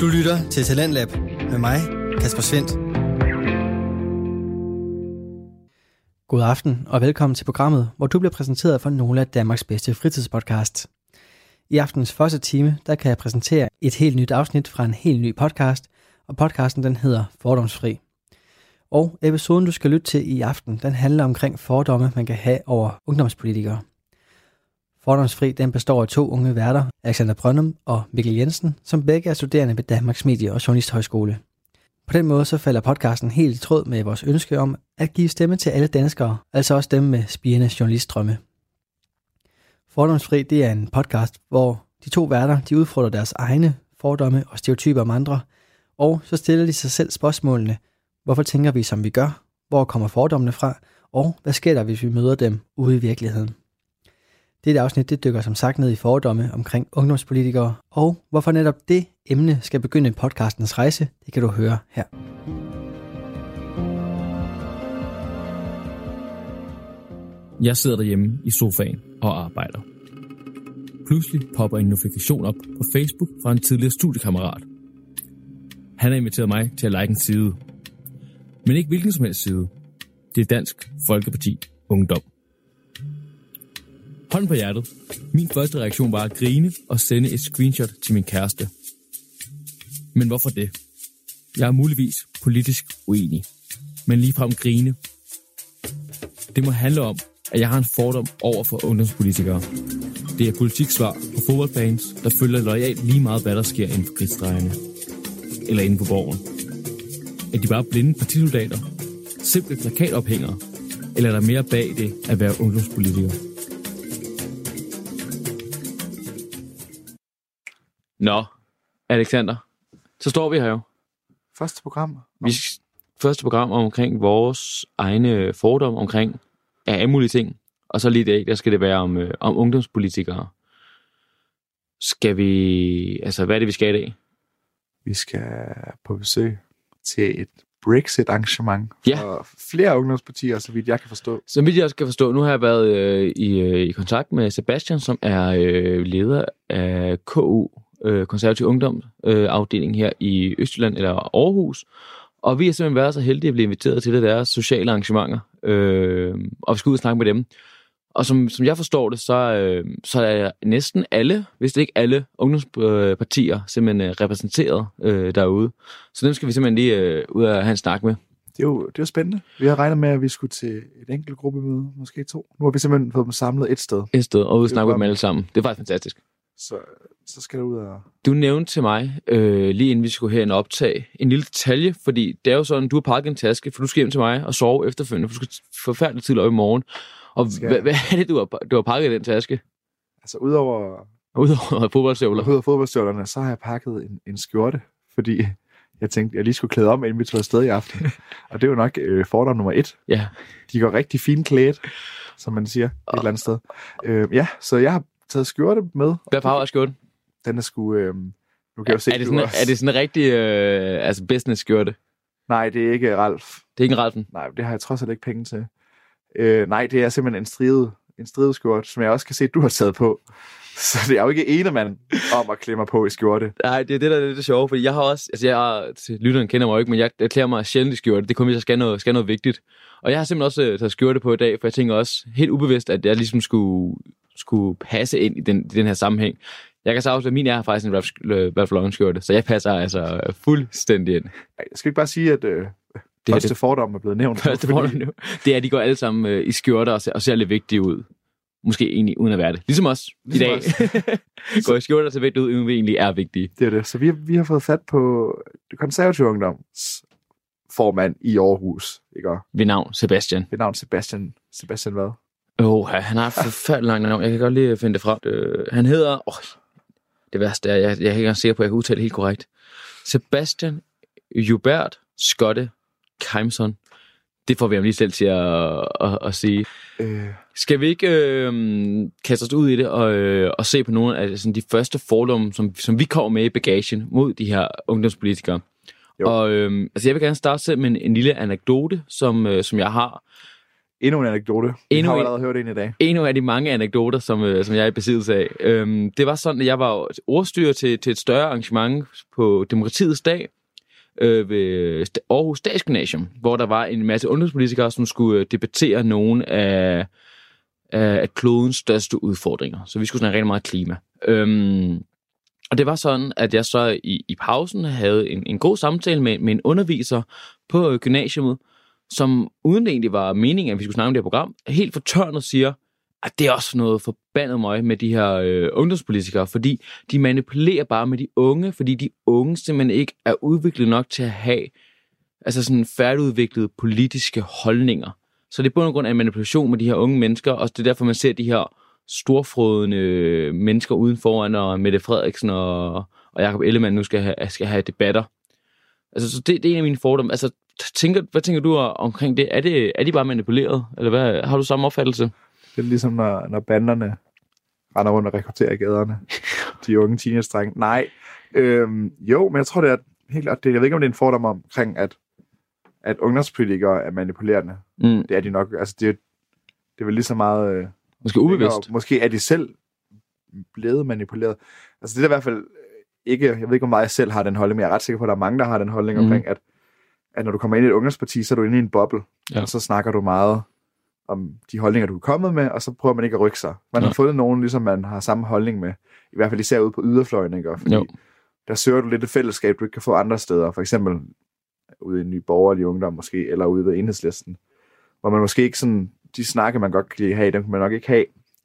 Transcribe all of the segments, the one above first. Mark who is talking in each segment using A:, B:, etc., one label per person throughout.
A: Du lytter til Talentlab med mig, Kasper Svendt. God aften og velkommen til programmet, hvor du bliver præsenteret for nogle af Danmarks bedste fritidspodcasts. I aftens første time, der kan jeg præsentere et helt nyt afsnit fra en helt ny podcast, og podcasten den hedder Fordomsfri. Og episoden, du skal lytte til i aften, den handler omkring fordomme, man kan have over ungdomspolitikere. Fordomsfri den består af to unge værter, Alexander Brøndum og Mikkel Jensen, som begge er studerende ved Danmarks Medie- og Journalisthøjskole. På den måde så falder podcasten helt i tråd med vores ønske om at give stemme til alle danskere, altså også dem med spirende journalistdrømme. Fordomsfri det er en podcast, hvor de to værter de udfordrer deres egne fordomme og stereotyper om andre, og så stiller de sig selv spørgsmålene, hvorfor tænker vi som vi gør, hvor kommer fordommene fra, og hvad sker der, hvis vi møder dem ude i virkeligheden. Dette afsnit det dykker som sagt ned i fordomme omkring ungdomspolitikere, og hvorfor netop det emne skal begynde podcastens rejse, det kan du høre her.
B: Jeg sidder derhjemme i sofaen og arbejder. Pludselig popper en notifikation op på Facebook fra en tidligere studiekammerat. Han har inviteret mig til at like en side. Men ikke hvilken som helst side. Det er Dansk Folkeparti Ungdom. Hånd på hjertet. Min første reaktion var at grine og sende et screenshot til min kæreste. Men hvorfor det? Jeg er muligvis politisk uenig. Men ligefrem grine. Det må handle om, at jeg har en fordom over for ungdomspolitikere. Det er politiksvar på fodboldfans, der følger lojalt lige meget, hvad der sker inden for kridtstregerne. Eller inden på borgen. Er de bare blinde partisoldater? Simple plakatophængere? Eller er der mere bag det at være ungdomspolitiker? Nå, Alexander, så står vi her jo.
C: Første program.
B: Vi første program omkring vores egne fordomme omkring ja, alle mulige ting. Og så lige i dag, der skal det være om, øh, om ungdomspolitikere. Skal vi... Altså, hvad er det, vi skal i dag?
C: Vi skal på besøg til et Brexit-arrangement for
B: Ja.
C: flere ungdomspartier, så vidt jeg kan forstå.
B: Så vidt jeg også kan forstå, nu har jeg været øh, i, øh, i kontakt med Sebastian, som er øh, leder af KU, øh, Konservativ Ungdom øh, afdeling her i Østjylland eller Aarhus. Og vi har simpelthen været så heldige at blive inviteret til det der sociale arrangementer, øh, og vi skal ud og snakke med dem. Og som, som jeg forstår det, så, øh, så er næsten alle, hvis det ikke alle, ungdomspartier simpelthen øh, repræsenteret øh, derude. Så dem skal vi simpelthen lige øh, ud og have en snak med.
C: Det er, jo, det er jo spændende. Vi har regnet med, at vi skulle til et enkelt gruppemøde, måske to. Nu har vi simpelthen fået dem samlet et sted.
B: Et sted, og ud og snakke med dem alle sammen. Det er faktisk fantastisk.
C: Så, så skal der ud og...
B: Du nævnte til mig, øh, lige inden vi skulle herind optage, en lille detalje, fordi det er jo sådan, du har pakket en taske, for du skal hjem til mig og sove efterfølgende, for du skal forfærdeligt tidligt op i morgen. Og
C: Skal
B: hvad, hvad er det, du har, du har pakket i den taske?
C: Altså udover,
B: Udover fodboldstøvler.
C: udover fodboldstøvlerne, så har jeg pakket en, en skjorte, fordi jeg tænkte, jeg lige skulle klæde om, inden vi tog afsted i aften. og det er jo nok øh, fordom nummer et.
B: Ja.
C: De går rigtig fint klædt, som man siger, et eller andet sted. Øh, ja, så jeg har taget skjorte med.
B: Hvad farve er skjorten?
C: Den er sgu... Øh, nu kan jeg
B: Er,
C: jo se,
B: er, det sådan,
C: også-
B: er det sådan en rigtig øh, altså business skjorte?
C: Nej, det er ikke Ralf.
B: Det er ikke en Ralfen.
C: Nej, det har jeg trods alt ikke penge til. Øh, nej, det er simpelthen en stridet, en stridet skjorte, som jeg også kan se, du har taget på. Så det er jo ikke ene mand om at klemme mig på i skjorte.
B: Nej, det er det, der er lidt sjovt, fordi jeg har også, altså jeg til lytteren kender mig jo ikke, men jeg, jeg klæder mig sjældent i skjorte. Det er kun, hvis jeg skal noget, skal noget vigtigt. Og jeg har simpelthen også øh, taget skjorte på i dag, for jeg tænker også helt ubevidst, at jeg ligesom skulle, skulle passe ind i den, i den her sammenhæng. Jeg kan så afsløre, at min er faktisk en Ralph, øh, Lauren skjorte, så jeg passer altså fuldstændig ind.
C: Jeg skal ikke bare sige, at øh,
B: Det
C: første
B: det
C: fordom er blevet nævnt.
B: første
C: fordi-.
B: Det er, at de går alle sammen øh, i skjorter og ser, og ser lidt vigtige ud. Måske egentlig uden at være det. Ligesom os
C: Ligesom
B: i dag. går i skjorter til vigtigt ud, uden vi egentlig er vigtige.
C: Det er det. Så vi, har- vi har fået fat på det konservative ungdoms formand i Aarhus, ikke? Og
B: Ved navn Sebastian.
C: ved navn Sebastian, Sebastian hvad?
B: Oh, han har et forfærdeligt langt navn. Jeg kan godt lige finde det frem. Øh, han hedder... Oh, det værste er, jeg, jeg er ikke engang sikker på, at jeg kan udtale det helt korrekt. Sebastian Hubert Skotte Keimson. Det får vi ham lige selv til at, at, at sige.
C: Øh,
B: Skal vi ikke øh, kaste os ud i det og, øh, og se på nogle af sådan, de første fordomme, som, som vi kommer med i bagagen mod de her ungdomspolitikere?
C: Jo.
B: Og øh, altså, jeg vil gerne starte selv med en, en lille anekdote, som, øh, som jeg har.
C: Endnu en anekdote.
B: Endnu
C: har jo
B: en-
C: allerede hørt en i dag.
B: endnu af de mange anekdoter, som, øh, som jeg er i besiddelse af. Øhm, det var sådan, at jeg var ordstyrer til, til et større arrangement på Demokratiets dag øh, ved Aarhus Statsgymnasium, hvor der var en masse ungdomspolitikere, som skulle øh, debattere nogle af, af, af klodens største udfordringer. Så vi skulle snakke rigtig meget klima. Øhm, og det var sådan, at jeg så i, i pausen havde en, en god samtale med, med en underviser på øh, gymnasiet, som uden det egentlig var meningen, at vi skulle snakke om det her program, helt fortørnet siger, at det er også noget forbandet mig med de her øh, ungdomspolitikere, fordi de manipulerer bare med de unge, fordi de unge simpelthen ikke er udviklet nok til at have altså sådan færdigudviklede politiske holdninger. Så det er på en grund af en manipulation med de her unge mennesker, og det er derfor, man ser de her storfrådende øh, mennesker udenfor, når Mette Frederiksen og, og Jacob Ellemann nu skal have, skal have debatter. Altså, så det, det er en af mine fordomme. Altså, tænker, hvad tænker du omkring det? Er, det? er de bare manipuleret? Eller hvad? Har du samme opfattelse?
C: Det er ligesom, når, når banderne render rundt og rekrutterer i gaderne. De unge teenage-drenge. Nej. Øhm, jo, men jeg tror, det er helt klart, det, jeg ved ikke, om det er en fordom omkring, at, at ungdomspolitikere er manipulerende.
B: Mm,
C: Det er de nok. Altså, det, er- det er vel lige så meget... Øh,
B: måske ubevidst.
C: Måske er de selv blevet manipuleret. Altså det er i hvert fald ikke, jeg ved ikke, om meget jeg selv har den holdning, men jeg er ret sikker på, at der er mange, der har den holdning mm. omkring, at, at når du kommer ind i et ungdomsparti, så er du inde i en boble,
B: Ja.
C: og så snakker du meget om de holdninger, du er kommet med, og så prøver man ikke at rykke sig. Man
B: Ja.
C: har fundet nogen, ligesom man har samme holdning med, i hvert fald især ude på yderfløjen, ikke? Fordi
B: Jo.
C: der søger du lidt et fællesskab, du ikke kan få andre steder, for eksempel ude i en ny borgerlig ungdom måske, eller ude ved enhedslisten, hvor man måske ikke sådan, de snakke, man godt kan have, dem kan man nok ikke have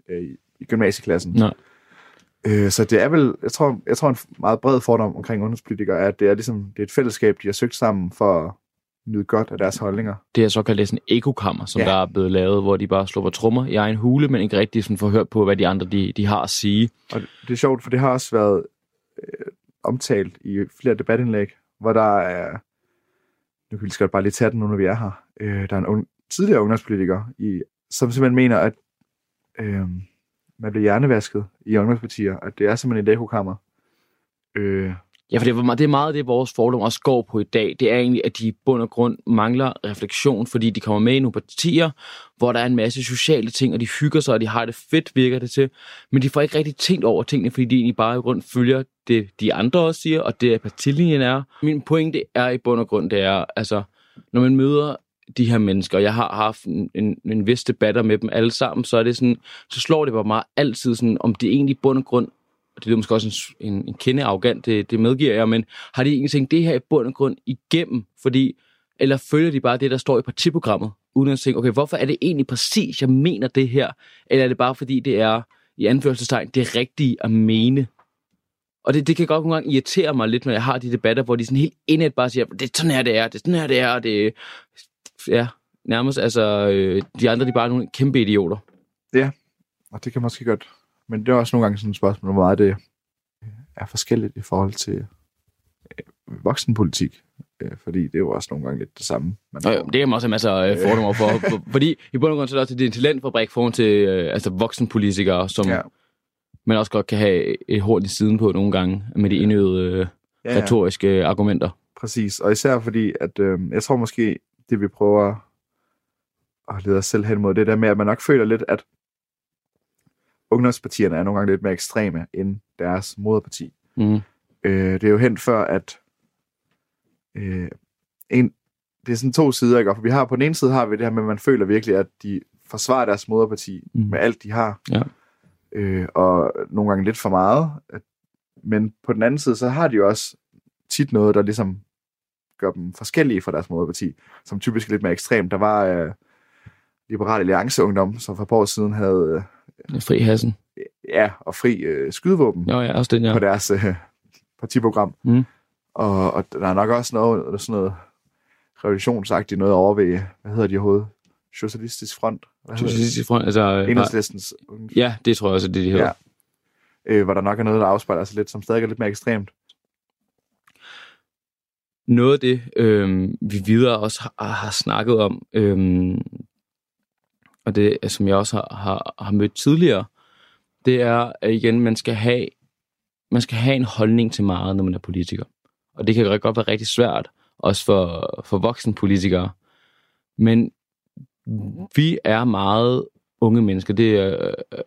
C: øh, i- gymnasieklassen.
B: Nej.
C: Øh, så det er vel, jeg tror, jeg tror en meget bred fordom omkring ungdomspolitikere er, at det er ligesom, det er et fællesskab, de har søgt sammen for nyde godt af deres holdninger.
B: Det er såkaldt sådan en ekokammer, som
C: Ja.
B: der er blevet lavet, hvor de bare slår på trommer i egen hule, men ikke rigtig sådan får hørt på, hvad de andre de, de har at sige.
C: Og det er sjovt, for det har også været øh, omtalt i flere debatindlæg, hvor der er, nu kan vi lige godt bare lige tage den nu, når vi er her, øh, der er en ung, tidligere ungdomspolitiker, i, som simpelthen mener, at øh, man bliver hjernevasket i ungdomspartier, at det er simpelthen et ekokammer. Øh,
B: Ja, for det er, meget- det er meget det, vores fordom også går på i dag. Det er egentlig, at de i bund og grund mangler refleksion, fordi de kommer med i nogle partier, hvor der er en masse sociale ting, og de hygger sig, og de har det fedt, virker det til. Men de får ikke rigtig tænkt over tingene, fordi de egentlig bare i grund følger det, de andre også siger, og det er partilinjen er. Min pointe er i bund og grund, det er, altså, når man møder de her mennesker, og jeg har haft en, en, en vis debatter med dem alle sammen, så er det sådan, så slår det på mig altid sådan, om det egentlig i bund og grund og det lyder måske også en, en, en kende arrogant, det, det medgiver jeg, men har de egentlig tænkt det her i bund og grund igennem, fordi, eller følger de bare det, der står i partiprogrammet, uden at tænke, okay, hvorfor er det egentlig præcis, jeg mener det her, eller er det bare fordi, det er, i anførselstegn, det rigtige at mene? Og det, det kan godt nogle gange irritere mig lidt, når jeg har de debatter, hvor de sådan helt indet bare siger, det er sådan her, det er, det er sådan her, det er, og det ja, nærmest, altså, øh, de andre, de er bare nogle kæmpe idioter.
C: Ja, og det kan måske godt, men det er også nogle gange sådan et spørgsmål, hvor meget det er forskelligt i forhold til øh, voksenpolitik. Øh, fordi det er jo også nogle gange lidt det samme. Man
B: Og, jo, det kan man også have masser af øh, fordomme for, for, fordi i bund og grund så er det også det er en talentfabrik foran til øh, altså voksenpolitikere, som
C: ja.
B: man også godt kan have et hurtigt i siden på nogle gange med de indøvede øh,
C: ja.
B: ja, retoriske argumenter.
C: præcis. Og især fordi, at øh, jeg tror måske, det vi prøver at lede os selv hen mod, det der med, at man nok føler lidt, at ungdomspartierne er nogle gange lidt mere ekstreme end deres moderparti.
B: Mm.
C: Øh, det er jo hen før, at øh, en, det er sådan to sider, ikke? Og For vi har på den ene side har vi det her med, at man føler virkelig, at de forsvarer deres moderparti
B: Mm.
C: med alt, de har.
B: Ja.
C: Øh, og nogle gange lidt for meget. Men på den anden side, så har de jo også tit noget, der ligesom gør dem forskellige fra deres moderparti, som typisk er lidt mere ekstremt. Der var øh, Liberal Alliance Ungdom, som for et par år siden havde øh,
B: Fri Hassen.
C: ja, og fri øh, skydevåben
B: Jo, ja, også den, ja.
C: på deres øh, partiprogram.
B: Mm.
C: Og, og der er nok også noget, sådan noget revolutionsagtigt noget over ved, hvad hedder de overhovedet? Socialistisk Front? Hvad?
B: Socialistisk front, altså... øh,
C: Enhedslistens,
B: Ja, det tror jeg også, det, de hedder.
C: Ja. øh, hvor der nok er noget, der afspejler sig lidt, som stadig er lidt mere ekstremt.
B: Noget af det, øh, vi videre også har, har snakket om, øh, og det, som jeg også har, har, har mødt tidligere, det er, at igen, man skal have man skal have en holdning til meget, når man er politiker. Og det kan godt være rigtig svært, også for, for voksne politikere. Men vi er meget unge mennesker. Det er, øh,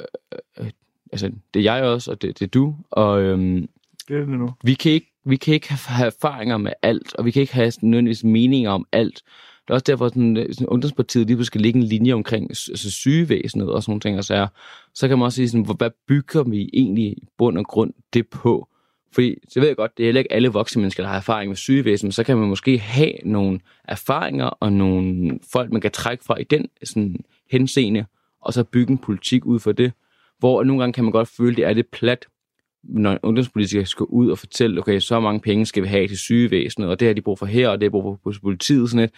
B: øh, altså, det er jeg også, og det, det er du. Og øhm,
C: Det er det nu.
B: vi kan ikke vi kan ikke have erfaringer med alt, og vi kan ikke have nødvendigvis meninger om alt. Det er også derfor, sådan, øh, sådan ungdomspartiet lige pludselig skal ligge en linje omkring altså sygevæsenet og sådan nogle ting. Og så, er, så kan man også sige, sådan, hvad bygger vi egentlig i bund og grund det på? Fordi, så ved jeg godt, det er heller ikke alle voksne mennesker, der har erfaring med sygevæsen, men så kan man måske have nogle erfaringer og nogle folk, man kan trække fra i den sådan, henseende, og så bygge en politik ud for det. Hvor nogle gange kan man godt føle, det er lidt plat, når ungdomspolitikere skal ud og fortælle, okay, så mange penge skal vi have til sygevæsenet, og det har de brug for her, og det har de brug for politiet, sådan et.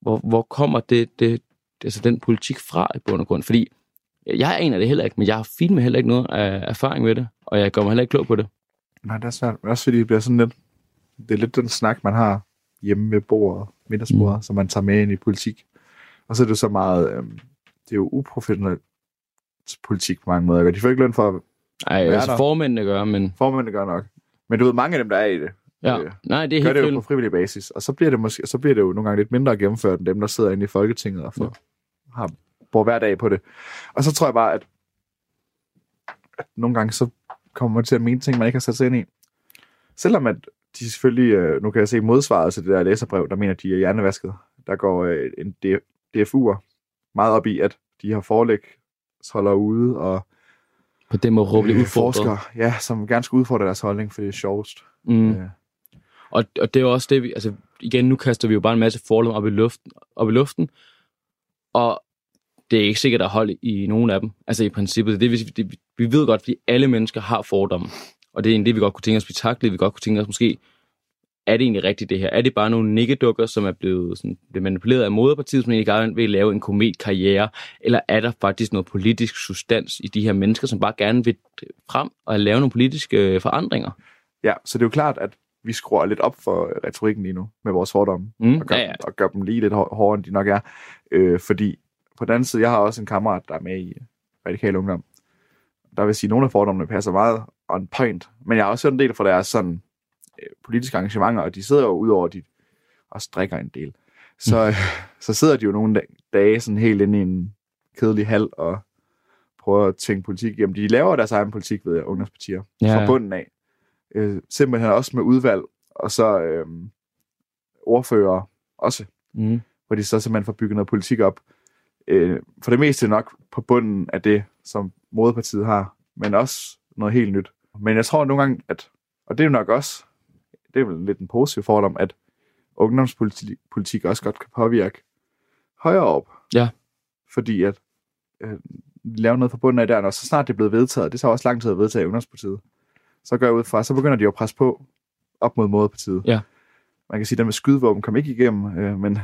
B: Hvor, hvor kommer det, det, altså den politik fra i bund og grund? Fordi jeg aner det heller ikke, men jeg har fint med heller ikke noget af erfaring med det, og jeg gør mig heller ikke klog på det.
C: Nej, det er svært. Også fordi det bliver sådan lidt... Det er lidt den snak, man har hjemme ved bordet, middagsbordet, mm. som man tager med ind i politik. Og så er det jo så meget... Øhm, det er jo uprofessionel politik på mange måder. de får ikke løn for at
B: Ej,
C: Hvad er
B: altså
C: der?
B: formændene gør, men
C: formændene gør nok. Men du ved, mange af dem, der er i det,
B: ja.
C: Øh,
B: Nej, det er
C: gør
B: helt
C: det jo
B: følt.
C: på frivillig basis. Og så bliver det, måske, så bliver det jo nogle gange lidt mindre gennemført, end dem, der sidder inde i Folketinget og får, har, bruger hver dag på det. Og så tror jeg bare, at, at nogle gange så kommer man til at mene ting, man ikke har sat sig ind i. Selvom at de selvfølgelig, øh, nu kan jeg se modsvaret til det der læserbrev, der mener, at de er hjernevasket. Der går øh, en DFU'er meget op i, at de har forlæg holder ude, og
B: På den måde råbe
C: øh,
B: udfordret.
C: forskere, ja, som gerne skal udfordre deres holdning, for det er sjovest.
B: Mm.
C: Øh,
B: og, og det er også det, vi, altså igen, nu kaster vi jo bare en masse fordomme op i luften, op i luften og det er ikke sikkert at holde i nogen af dem. Altså i princippet, det, det, det, vi ved godt, fordi alle mennesker har fordomme, og det er egentlig det, vi godt kunne tænke os vi taklede, vi godt kunne tænke os måske, er det egentlig rigtigt det her? Er det bare nogle nikkedukker, som er blevet, sådan, blevet manipuleret af moderpartiet, som egentlig gerne vil lave en kometkarriere, eller er der faktisk noget politisk substans i de her mennesker, som bare gerne vil frem og lave nogle politiske øh, forandringer?
C: Ja, så det er jo klart, at vi skruer lidt op for retorikken lige nu med vores fordomme,
B: Mm,
C: og, gør,
B: ja, ja.
C: og gør dem lige lidt hår- hårdere, end de nok er. Øh, fordi på den anden side, jeg har også en kammerat, der er med i Radikal Ungdom. Der vil sige, at nogle af fordommene passer meget on point, men jeg har også hørt en del fra deres sådan, øh, politiske arrangementer, og de sidder jo udover, at de også drikker en del. Så, øh, så sidder de jo nogle da- dage sådan helt inde i en kedelig hal og prøver at tænke politik igennem. De laver deres egen politik ved ungdomspartier
B: Ja.
C: fra bunden af. Øh, simpelthen også med udvalg, og så øh, ordfører også,
B: Mm.
C: hvor de så simpelthen får bygget noget politik op. Øh, for det meste nok på bunden af det, som moderpartiet har, men også noget helt nyt. Men jeg tror nogle gange, at, og det er jo nok også, det er vel lidt en positiv fordom, at ungdomspolitik politik også godt kan påvirke højere op.
B: Ja.
C: Fordi at øh, lave noget fra bunden af der, og så snart det er blevet vedtaget, det tager også lang tid at vedtage i ungdomspartiet, så går jeg ud fra, så begynder de jo at presse på op mod moderpartiet.
B: Ja.
C: Man kan sige, at den med skydevåben kom ikke igennem, øh, men,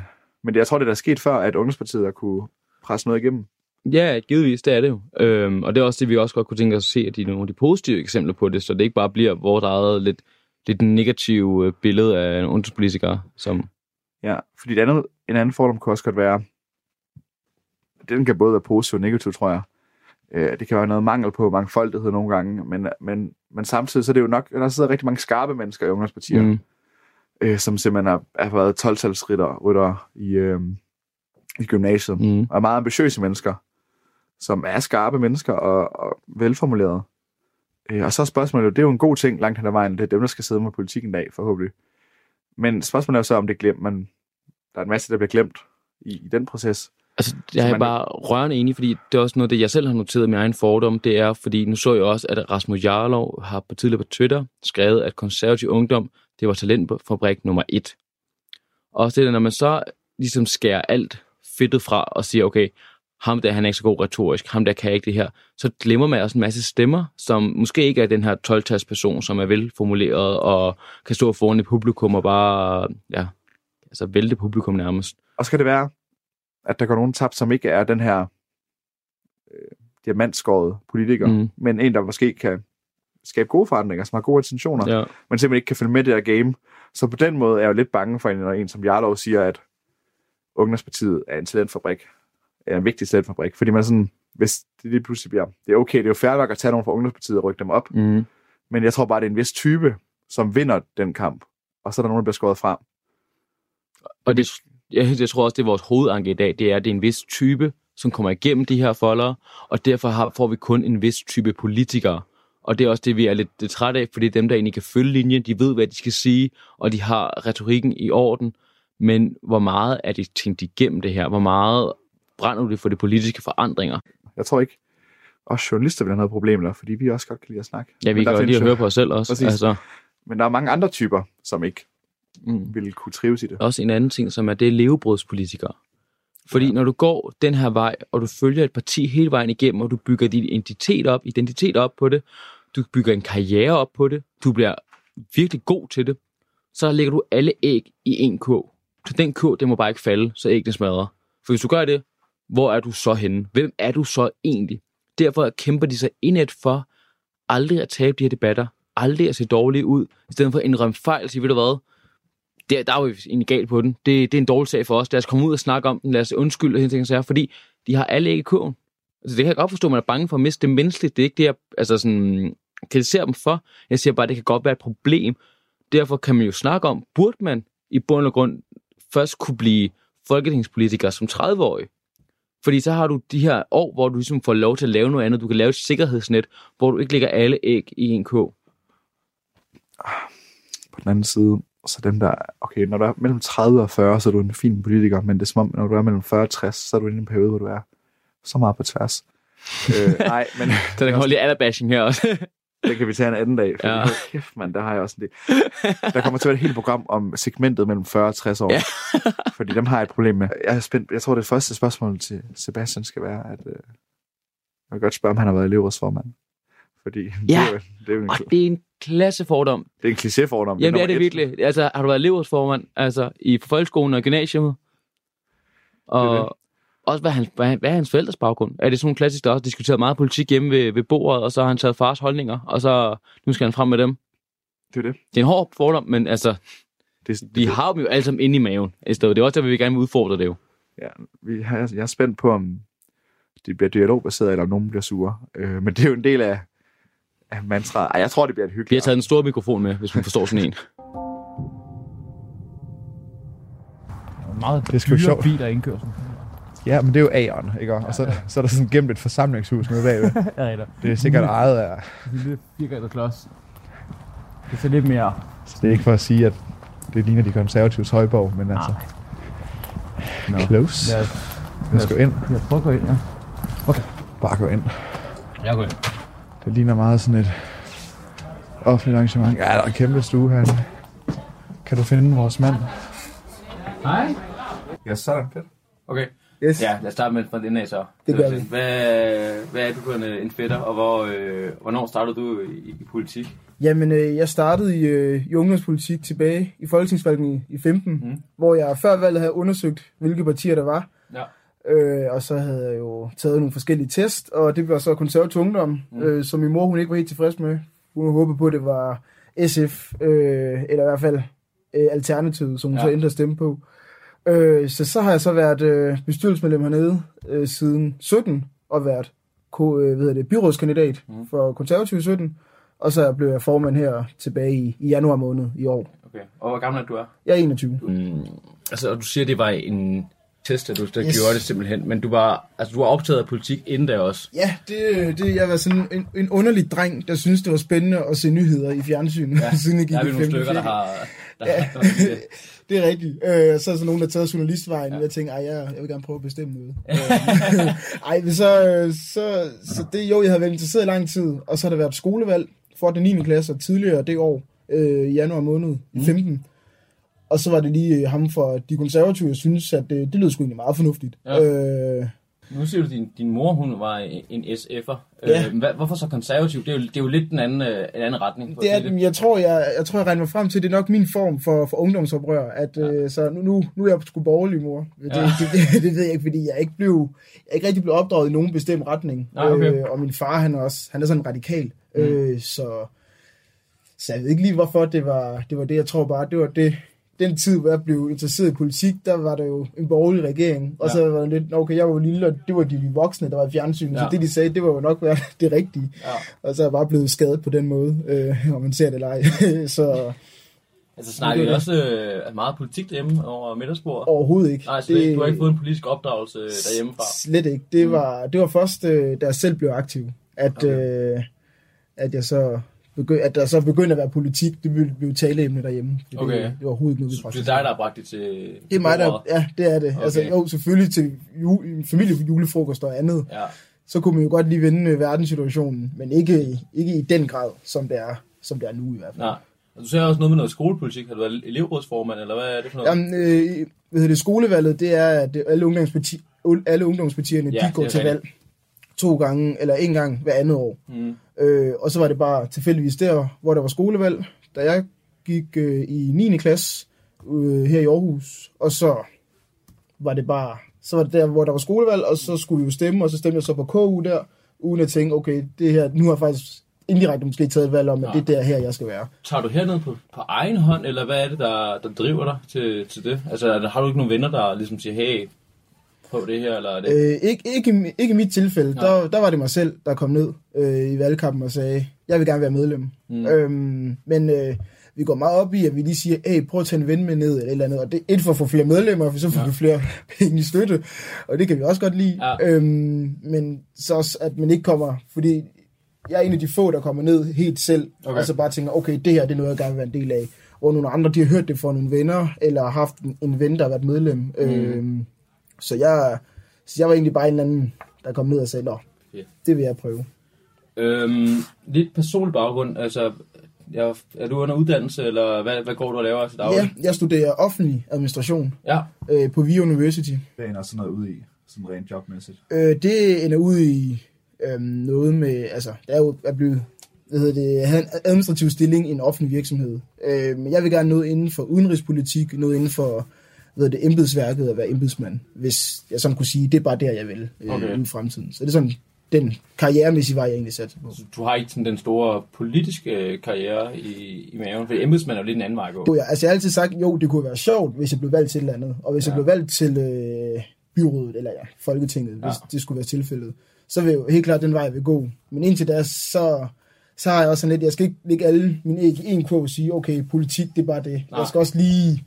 C: men det, jeg tror, det der er sket før, at ungdomspartiet har kunne presse noget igennem.
B: Ja, givetvis, det er det jo. Øhm, og det er også det, vi også godt kunne tænke os at se, at de er nogle af de positive eksempler på det, så det ikke bare bliver vores eget lidt, lidt negative øh, billede af en ungdomspolitiker, som...
C: Ja, fordi det andet, en anden fordom kunne også godt være, den kan både være positiv og negativ, tror jeg. Øh, det kan være noget mangel på mangfoldighed nogle gange, men, men, men samtidig så er det jo nok, der sidder rigtig mange skarpe mennesker i ungdomspartier, mm. Øh, som simpelthen har, har været 12-talsrytter rytter i, øh, i gymnasiet, mm. og er meget ambitiøse mennesker, som er skarpe mennesker og, og velformulerede. Øh, og så er spørgsmålet jo, det er jo en god ting langt hen ad vejen, det er dem, der skal sidde med politik en dag, forhåbentlig. Men spørgsmålet er jo så, om det er glemt, men der er en masse, der bliver glemt i, i den proces.
B: Altså, jeg er
C: man-
B: bare rørende enig, fordi det er også noget, det jeg selv har noteret i min egen fordom, det er, fordi nu så jeg også, at Rasmus Jarlov har på tidligere på Twitter skrevet, at konservativ ungdom, det var talentfabrik nummer et. Og det, der, når man så ligesom skærer alt fedtet fra og siger, okay, ham der, han er ikke så god retorisk, ham der kan ikke det her, så glemmer man også en masse stemmer, som måske ikke er den her 12 person, som er velformuleret og kan stå foran et publikum og bare, ja, altså vælte publikum nærmest.
C: Og så kan det være, at der går nogen tabt, som ikke er den her øh, diamantskåret politiker, mm. Men en, der måske kan skabe gode forandringer, som har gode intentioner, ja. Men simpelthen ikke kan følge med det der game. Så på den måde er jeg jo lidt bange for, når en som Jarlov siger, at Ungdomspartiet er en talentfabrik, er en vigtig talentfabrik, fordi man sådan, hvis det lige pludselig bliver, det er okay, det er jo fair nok at tage nogen fra Ungdomspartiet og rykke dem op,
B: Mm.
C: men jeg tror bare, det er en vis type, som vinder den kamp, og så er der nogen, der bliver skåret fra.
B: Og det, jeg, jeg tror også, det er vores hovedanke i dag, det er, at det er en vis type, som kommer igennem de her foldere, og derfor har, får vi kun en vis type politikere. Og det er også det, vi er lidt, trætte af, fordi dem, der egentlig kan følge linjen, de ved, hvad de skal sige, og de har retorikken i orden. Men hvor meget er de tænkt igennem det her? Hvor meget brænder det for de politiske forandringer?
C: Jeg tror ikke, også journalister vil have noget problem der, fordi vi også godt kan lide at snakke.
B: Ja, vi
C: Men
B: kan godt lide at høre på os selv også.
C: Præcis.
B: Altså,
C: Men der er mange andre typer, som ikke
B: mm.
C: ville kunne trives i det.
B: også en anden ting, som er det er levebrødspolitikere. Fordi når du går den her vej, og du følger et parti hele vejen igennem, og du bygger din identitet op, identitet op på det, du bygger en karriere op på det, du bliver virkelig god til det, så lægger du alle æg i en kog. Så den kog, det må bare ikke falde, så æggene smadrer. For hvis du gør det, hvor er du så henne? Hvem er du så egentlig? Derfor kæmper de sig indet for aldrig at tabe de her debatter, aldrig at se dårlige ud, i stedet for at indrømme fejl og sige, ved du hvad, der, der er jo egentlig galt på den. Det, det er en dårlig sag for os. Lad os komme ud og snakke om den. Lad os undskylde og sådan ting, fordi de har alle ikke i kurven. Altså, det kan jeg godt forstå, at man er bange for at miste det menneskeligt. Det er ikke det, jeg altså sådan, kritiserer dem for. Jeg siger bare, at det kan godt være et problem. Derfor kan man jo snakke om, burde man i bund og grund først kunne blive folketingspolitiker som 30-årig? Fordi så har du de her år, hvor du ligesom får lov til at lave noget andet. Du kan lave et sikkerhedsnet, hvor du ikke lægger alle æg i en kog.
C: Ah, på den anden side, så dem der, okay, når du er mellem 30 og 40, så er du en fin politiker, men det er som om, når du er mellem 40 og 60, så er du i en periode, hvor du er så meget på tværs. øh, nej, men
B: Så der kommer lidt allerbashing her også.
C: det kan vi tage en anden dag, for
B: Ja.
C: kæft, mand, der har jeg også en del. Der kommer til at være et helt program om segmentet mellem 40 og 60 år,
B: Ja.
C: fordi dem har jeg et problem med. Jeg, er spændt, jeg tror, det første spørgsmål til Sebastian skal være, at øh, jeg vil godt spørge, om han har været elevrådsformand. Fordi det,
B: Ja.
C: er jo, det, er jo en,
B: Og det er en klassefordom.
C: det er en klichéfordom.
B: Jamen, det er det
C: et.
B: virkelig. Altså, har du været elevrådsformand altså, i folkeskolen og gymnasiet? Og
C: Det det.
B: også, hvad er, hans, hvad, er- hvad er hans forældres baggrund? Er det sådan nogle klassisk, der også diskuteret meget politik hjemme ved, ved bordet, og så har han taget fars holdninger, og så nu skal han frem med dem?
C: Det er det.
B: Det er en hård fordom, men altså,
C: det, det
B: vi har dem jo alle sammen inde i maven. Det er også der, vi gerne vil udfordre det jo.
C: Ja, vi har, jeg er spændt på, om det bliver dialogbaseret, eller om nogen bliver sure. Øh, men det er jo en del af, af mantraet. Ej, jeg tror, det bliver et hyggeligt.
B: Vi har taget en stor mikrofon med, hvis man forstår sådan en.
D: Meget
C: Det sgu
D: dyre
C: sjovt.
D: biler indkørsel.
C: Ja, men det er jo Aeon, ikke? Og så, så er der sådan gemt et forsamlingshus nede bagved.
D: Ja.
C: Det er sikkert ejet af...
D: Lille firkantet klods. Det ser lidt mere...
C: Så det er ikke for at sige, at det ligner de konservatives højborg, men altså...
D: Nå.
C: Close.
D: Ja,
C: Lad os gå ind.
D: jeg prøver at gå ind, ja.
C: Bare gå ind.
D: Jeg går ind.
C: Det ligner meget sådan et offentligt arrangement. Ja, der er en kæmpe stue herinde. Kan du finde vores mand?
B: Hej.
C: Ja, sådan fedt.
B: Okay.
E: Yes.
B: Ja, lad os starte med fra den af så.
E: Det gør vi.
B: Hvad, hvad er du for en, en fætter, og hvor, øh, hvornår startede du i, i politik?
E: Jamen, øh, jeg startede i, øh, i ungdomspolitik tilbage i Folketingsvalget i, i 15,
B: Mhm.
E: mm. hvor jeg før valget havde undersøgt, hvilke partier der var. Øh, og så havde jeg jo taget nogle forskellige test, og det var så konservativ ungdom, mm. øh, som min mor hun ikke var helt tilfreds med. Hun håbede på, at det var SF, øh, eller i hvert fald øh, Alternativet, som hun
B: Ja.
E: så endte at stemme på. Øh, så så har jeg så været øh, bestyrelsesmedlem hernede øh, siden 17, og været ko, øh, hvad hedder det, byrådskandidat
B: Mm.
E: mm. for konservativ 17. Og så blev jeg formand her tilbage i, i januar måned i år.
B: Okay. Og hvor gammel er du er?
E: Jeg er 21.
B: Mm, altså, og du siger, det var en test, at du der yes. Gjorde det simpelthen, men du var, altså, du var optaget af politik inden da også.
E: Ja, det, det jeg var sådan en, en underlig dreng, der synes det var spændende at se nyheder i fjernsynet, ja, siden jeg gik
B: Der er vi nogle stykker, der har... Der
E: Ja.
B: har det.
E: Det er rigtigt. Øh, så er der så nogen, der har taget journalistvejen, ja. og jeg tænker, ej, jeg, jeg vil gerne prøve at bestemme noget. Øh, ej, men så, øh, så, så det, jo, jeg havde været interesseret i lang tid, og så har der været skolevalg for den 9. klasse, tidligere det år, øh, i januar måned, i 15. Og så var det lige øh, ham fra de konservative, jeg synes, at det, det lød sgu egentlig meget fornuftigt.
B: Ja.
E: Øh,
B: Nu siger du, at din, din mor, hun var en SF'er.
E: Ja.
B: Øh, hvorfor så konservativ? Det er jo, det er jo lidt den anden, øh, en anden retning. for
E: Det er, den. jeg tror, jeg, jeg tror, jeg regner mig frem til, det er nok min form for, for ungdomsoprør, at ja. øh, så nu, nu, nu er jeg sgu borgerlig, mor. Det,
B: Ja.
E: det, det, det, ved jeg ikke, fordi jeg ikke blev, jeg ikke rigtig blevet opdraget i nogen bestemt retning.
B: Nej, okay.
E: øh, og min far, han er også, han er sådan radikal. Mm. Øh, så, så jeg ved ikke lige, hvorfor det var, det var det. Jeg tror bare, det var det, den tid, hvor jeg blev interesseret i politik, der var der jo en borgerlig regering. Og
B: Ja.
E: så var det lidt, okay, jeg var lille, og det var de voksne, der var i fjernsynet.
B: Ja.
E: Så det, de sagde, det var jo nok være det rigtige.
B: Ja.
E: Og så er jeg bare blevet skadet på den måde, øh, om man ser det eller ej. så
B: Altså snakker
E: Det
B: I også øh, meget politik derhjemme over middagsbordet?
E: Overhovedet ikke.
B: Nej, slet ikke. Du har ikke fået en politisk opdragelse derhjemmefra?
E: Slet ikke. Det var, det var først, øh, da jeg selv blev aktiv, at,
B: okay.
E: øh, at jeg så begy- at der så begyndte at være politik, det blev, blev taleemne derhjemme. Det,
B: Okay.
E: det, var overhovedet ikke noget, vi
B: Så det er dig, der har bragt det til...
E: Det er mig, der, ja, det er det. Okay. Altså, jo, selvfølgelig til jul, familiejulefrokost og andet,
B: Ja.
E: så kunne man jo godt lige vende øh, verdenssituationen, men ikke, ikke i den grad, som det er, som det er nu i hvert fald.
B: Nej. Og du sagde også noget med noget skolepolitik. Har du været elevrådsformand, eller hvad er det for noget?
E: Jamen, øh, hvad hedder det, skolevalget, det er, at alle, ungdomsparti, alle ungdomspartierne,
B: Ja,
E: de
B: det
E: går til valg to gange, eller en gang hver andet år.
B: Mm.
E: Øh, og så var det bare tilfældigvis der, hvor der var skolevalg, da jeg gik øh, i 9. klasse øh, her i Aarhus. Og så var det bare, så var det der, hvor der var skolevalg, og så skulle vi jo stemme, og så stemte jeg så på KU der, uden at tænke, okay, det her, nu har jeg faktisk indirekte måske taget et valg om, at
B: Ja.
E: det er der her, jeg skal være.
B: Tager du herned på, på egen hånd, eller hvad er det, der, der driver dig til, til det? Altså, har du ikke nogen venner, der ligesom siger, hey, prøv det her, eller er det...
E: Øh, ikke, ikke, ikke i mit tilfælde.
B: Nej.
E: Der, der var det mig selv, der kom ned øh, i valgkampen og sagde, jeg vil gerne være medlem.
B: Mm.
E: Øhm, men øh, vi går meget op i, at vi lige siger, hey, prøv at tage en ven med ned, eller et eller andet. Og det er et for at få flere medlemmer, for så får
B: Ja.
E: vi flere penge i støtte. Og det kan vi også godt lide.
B: Ja.
E: Øhm, men så også, at man ikke kommer, fordi jeg er en af de få, der kommer ned helt selv,
B: Okay.
E: og så bare tænker, okay, det her det er noget, jeg gerne vil være en del af. Hvor nogle andre, de har hørt det fra nogle venner, eller har haft en, en ven, der har været medlem. Mm. Øhm, så, jeg, så jeg var egentlig bare en eller anden, der kom ned og sagde, nå,
B: Ja.
E: det vil jeg prøve.
B: Øhm, lidt personlig baggrund, altså, er, er du under uddannelse, eller hvad, hvad går du og laver altså dagligt?
E: Ja, jeg studerer offentlig administration
B: ja.
E: øh, på VIA University.
C: Hvad ender sådan noget ud i, sådan rent jobmæssigt?
E: Øh, det ender ud i øh, noget med, altså, der er jo er blevet, hvad hedder det, at have en administrativ stilling i en offentlig virksomhed. Øh, men jeg vil gerne noget inden for udenrigspolitik, noget inden for, hedder det, embedsværket at være embedsmand, hvis jeg sådan kunne sige, det er bare der, jeg vil øh,
B: Okay.
E: i fremtiden. Så det er sådan den karrieremæssige vej, jeg egentlig satte på.
B: Så du har ikke sådan den store politiske karriere i, i maven, for embedsmand er jo lidt en anden vej at gå.
E: Du, jeg, altså, jeg har altid sagt, jo, det kunne være sjovt, hvis jeg blev valgt til et eller andet. Og hvis ja.
B: Ja.
E: jeg blev valgt til øh, byrådet, eller ja, Folketinget, ja. hvis
B: Ja.
E: det skulle være tilfældet, så vil jeg jo helt klart den vej, jeg vil gå. Men indtil da, så, så har jeg også sådan lidt, jeg skal ikke lægge alle mine æg i en kurv og sige, okay, politik, det er bare det.
B: Nej.
E: Jeg skal også lige,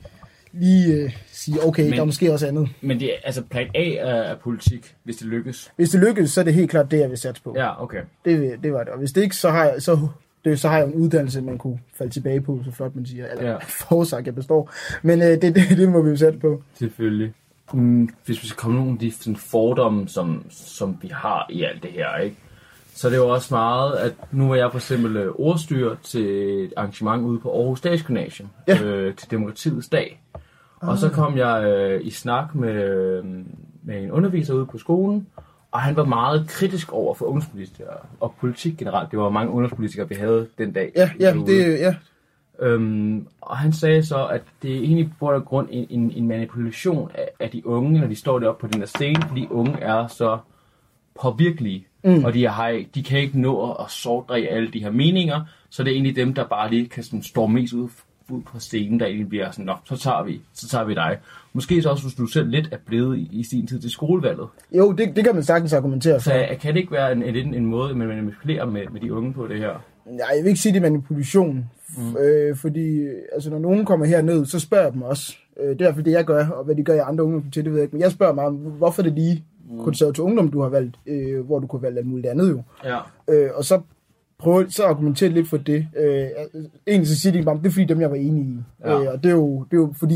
E: lige øh, sige, okay,
B: Men-
E: der er måske også andet.
B: Men det er, altså plan A er, er politik, hvis det lykkes.
E: Hvis det lykkes, så er det helt klart det, jeg vil satse på.
B: Ja, okay.
E: Det, det var det. Og hvis det ikke, så har jeg, så, det, så har jeg en uddannelse, man kunne falde tilbage på, så flot man siger. Eller
B: Ja.
E: forudsagt, jeg består. Men øh, det, det, det må vi jo sætte på.
B: Selvfølgelig. Mm, hvis vi skal komme nogle af de sådan, fordomme, som, som vi har i alt det her, ikke? Så det jo også meget, at nu er jeg for eksempel øh, ordstyr til et arrangement ude på Aarhus Statsgymnasium,
E: Ja.
B: øh, til Demokratiets Dag. Og så kom jeg øh, i snak med, øh, med en underviser ude på skolen, og han var meget kritisk over for ungdomspolitikere og politik generelt. Det var mange ungdomspolitikere, vi havde den dag.
E: Ja, ja,
B: derude.
E: det, ja,
B: Øhm, og han sagde så, at det er egentlig på grund grund en, en, en manipulation af, af de unge, når de står deroppe på den der scene, fordi unge er så påvirkelige, mm. og de, har, de kan ikke nå at sortdræge alle de her meninger, så det er egentlig dem, der bare lige kan sådan, stå mest ud, ud på scenen, der egentlig bliver sådan, nå, så tager vi, så tager vi dig. Måske så også, hvis du selv lidt er blevet i, i sin tid til skolevalget.
E: Jo, det, det kan man sagtens argumentere for.
B: Så øh, kan det ikke være en, en, en måde, man manipulerer med, med de unge på det her?
E: Nej, jeg vil ikke sige, det er manipulation. Mm. Øh, fordi altså, når nogen kommer herned, så spørger jeg dem også. Øh, det er i hvert fald det, jeg gør, og hvad de gør i andre ungdomspartier, det ved jeg ikke. Men jeg spørger mig, hvorfor det lige mm. konservativ ungdom, du har valgt, øh, hvor du kunne valgt alt muligt andet jo.
B: Ja.
E: Øh, og så prøver så argumentere lidt for det. Øh, egentlig så siger de bare, det er fordi dem, jeg var enig i.
B: Ja.
E: Øh, og det er, jo, det er jo fordi,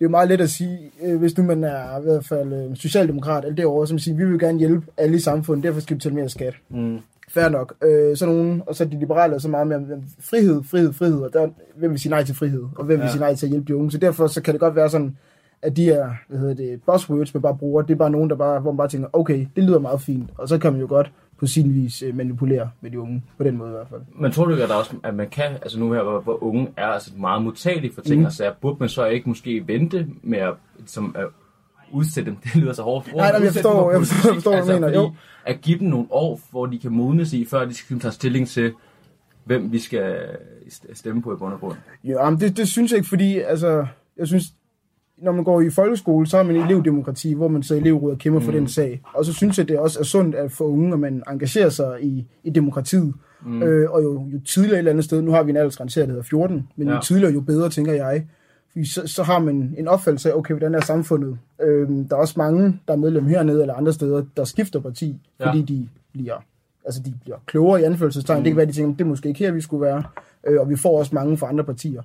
E: det er jo meget let at sige, øh, hvis nu man er i hvert fald øh, socialdemokrat, eller derovre, som siger, vi vil gerne hjælpe alle i samfundet, derfor skal vi betale mere skat.
B: Mm.
E: Fair nok. Øh, så nogen, og så de liberale er så meget mere frihed, frihed, frihed, og der, hvem vil sige nej til frihed, og hvem ja. Vil sige nej til at hjælpe de unge. Så derfor så kan det godt være sådan, at de her, hvad hedder det, buzzwords, man bare bruger, det er bare nogen, der bare, hvor man bare tænker, okay, det lyder meget fint, og så kan man jo godt på sin vis øh, manipulere med de unge, på den måde i hvert fald.
B: Men tror du ikke, at, der også, at man kan, altså nu her, hvor, hvor unge er altså meget modtagelige for ting
E: Mm.
B: sager, burde man så ikke måske vente med at, som, at udsætte dem, det lyder så hårdt.
E: Nej, nej, jeg forstår-
B: for
E: jeg forstår- jeg forstår, du mener, jo.
B: At give dem nogle år, hvor de kan modnes i, før de skal tage stilling til, hvem vi skal stemme på i bund og grund.
E: Ja, men det, det synes jeg ikke, fordi altså, jeg synes, når man går i folkeskole, så har man elevdemokrati, hvor man så elevråd og kæmper mm. for den sag. Og så synes jeg, det også er sundt at for unge, at man engagerer sig i, i demokratiet. Mm. Øh, og jo, jo tidligere et eller andet sted, nu har vi en aldersgrænse, der hedder 14, men ja. jo tidligere, jo bedre, tænker jeg. Så, så har man en opfattelse af, okay, hvordan er samfundet? Øh, der er også mange, der er medlem hernede eller andre steder, der skifter parti, ja. fordi de bliver, altså de bliver klogere i anførselstegn. Mm. Det kan være, de tænker, det er måske ikke her, vi skulle være. Øh, og vi får også mange fra andre partier.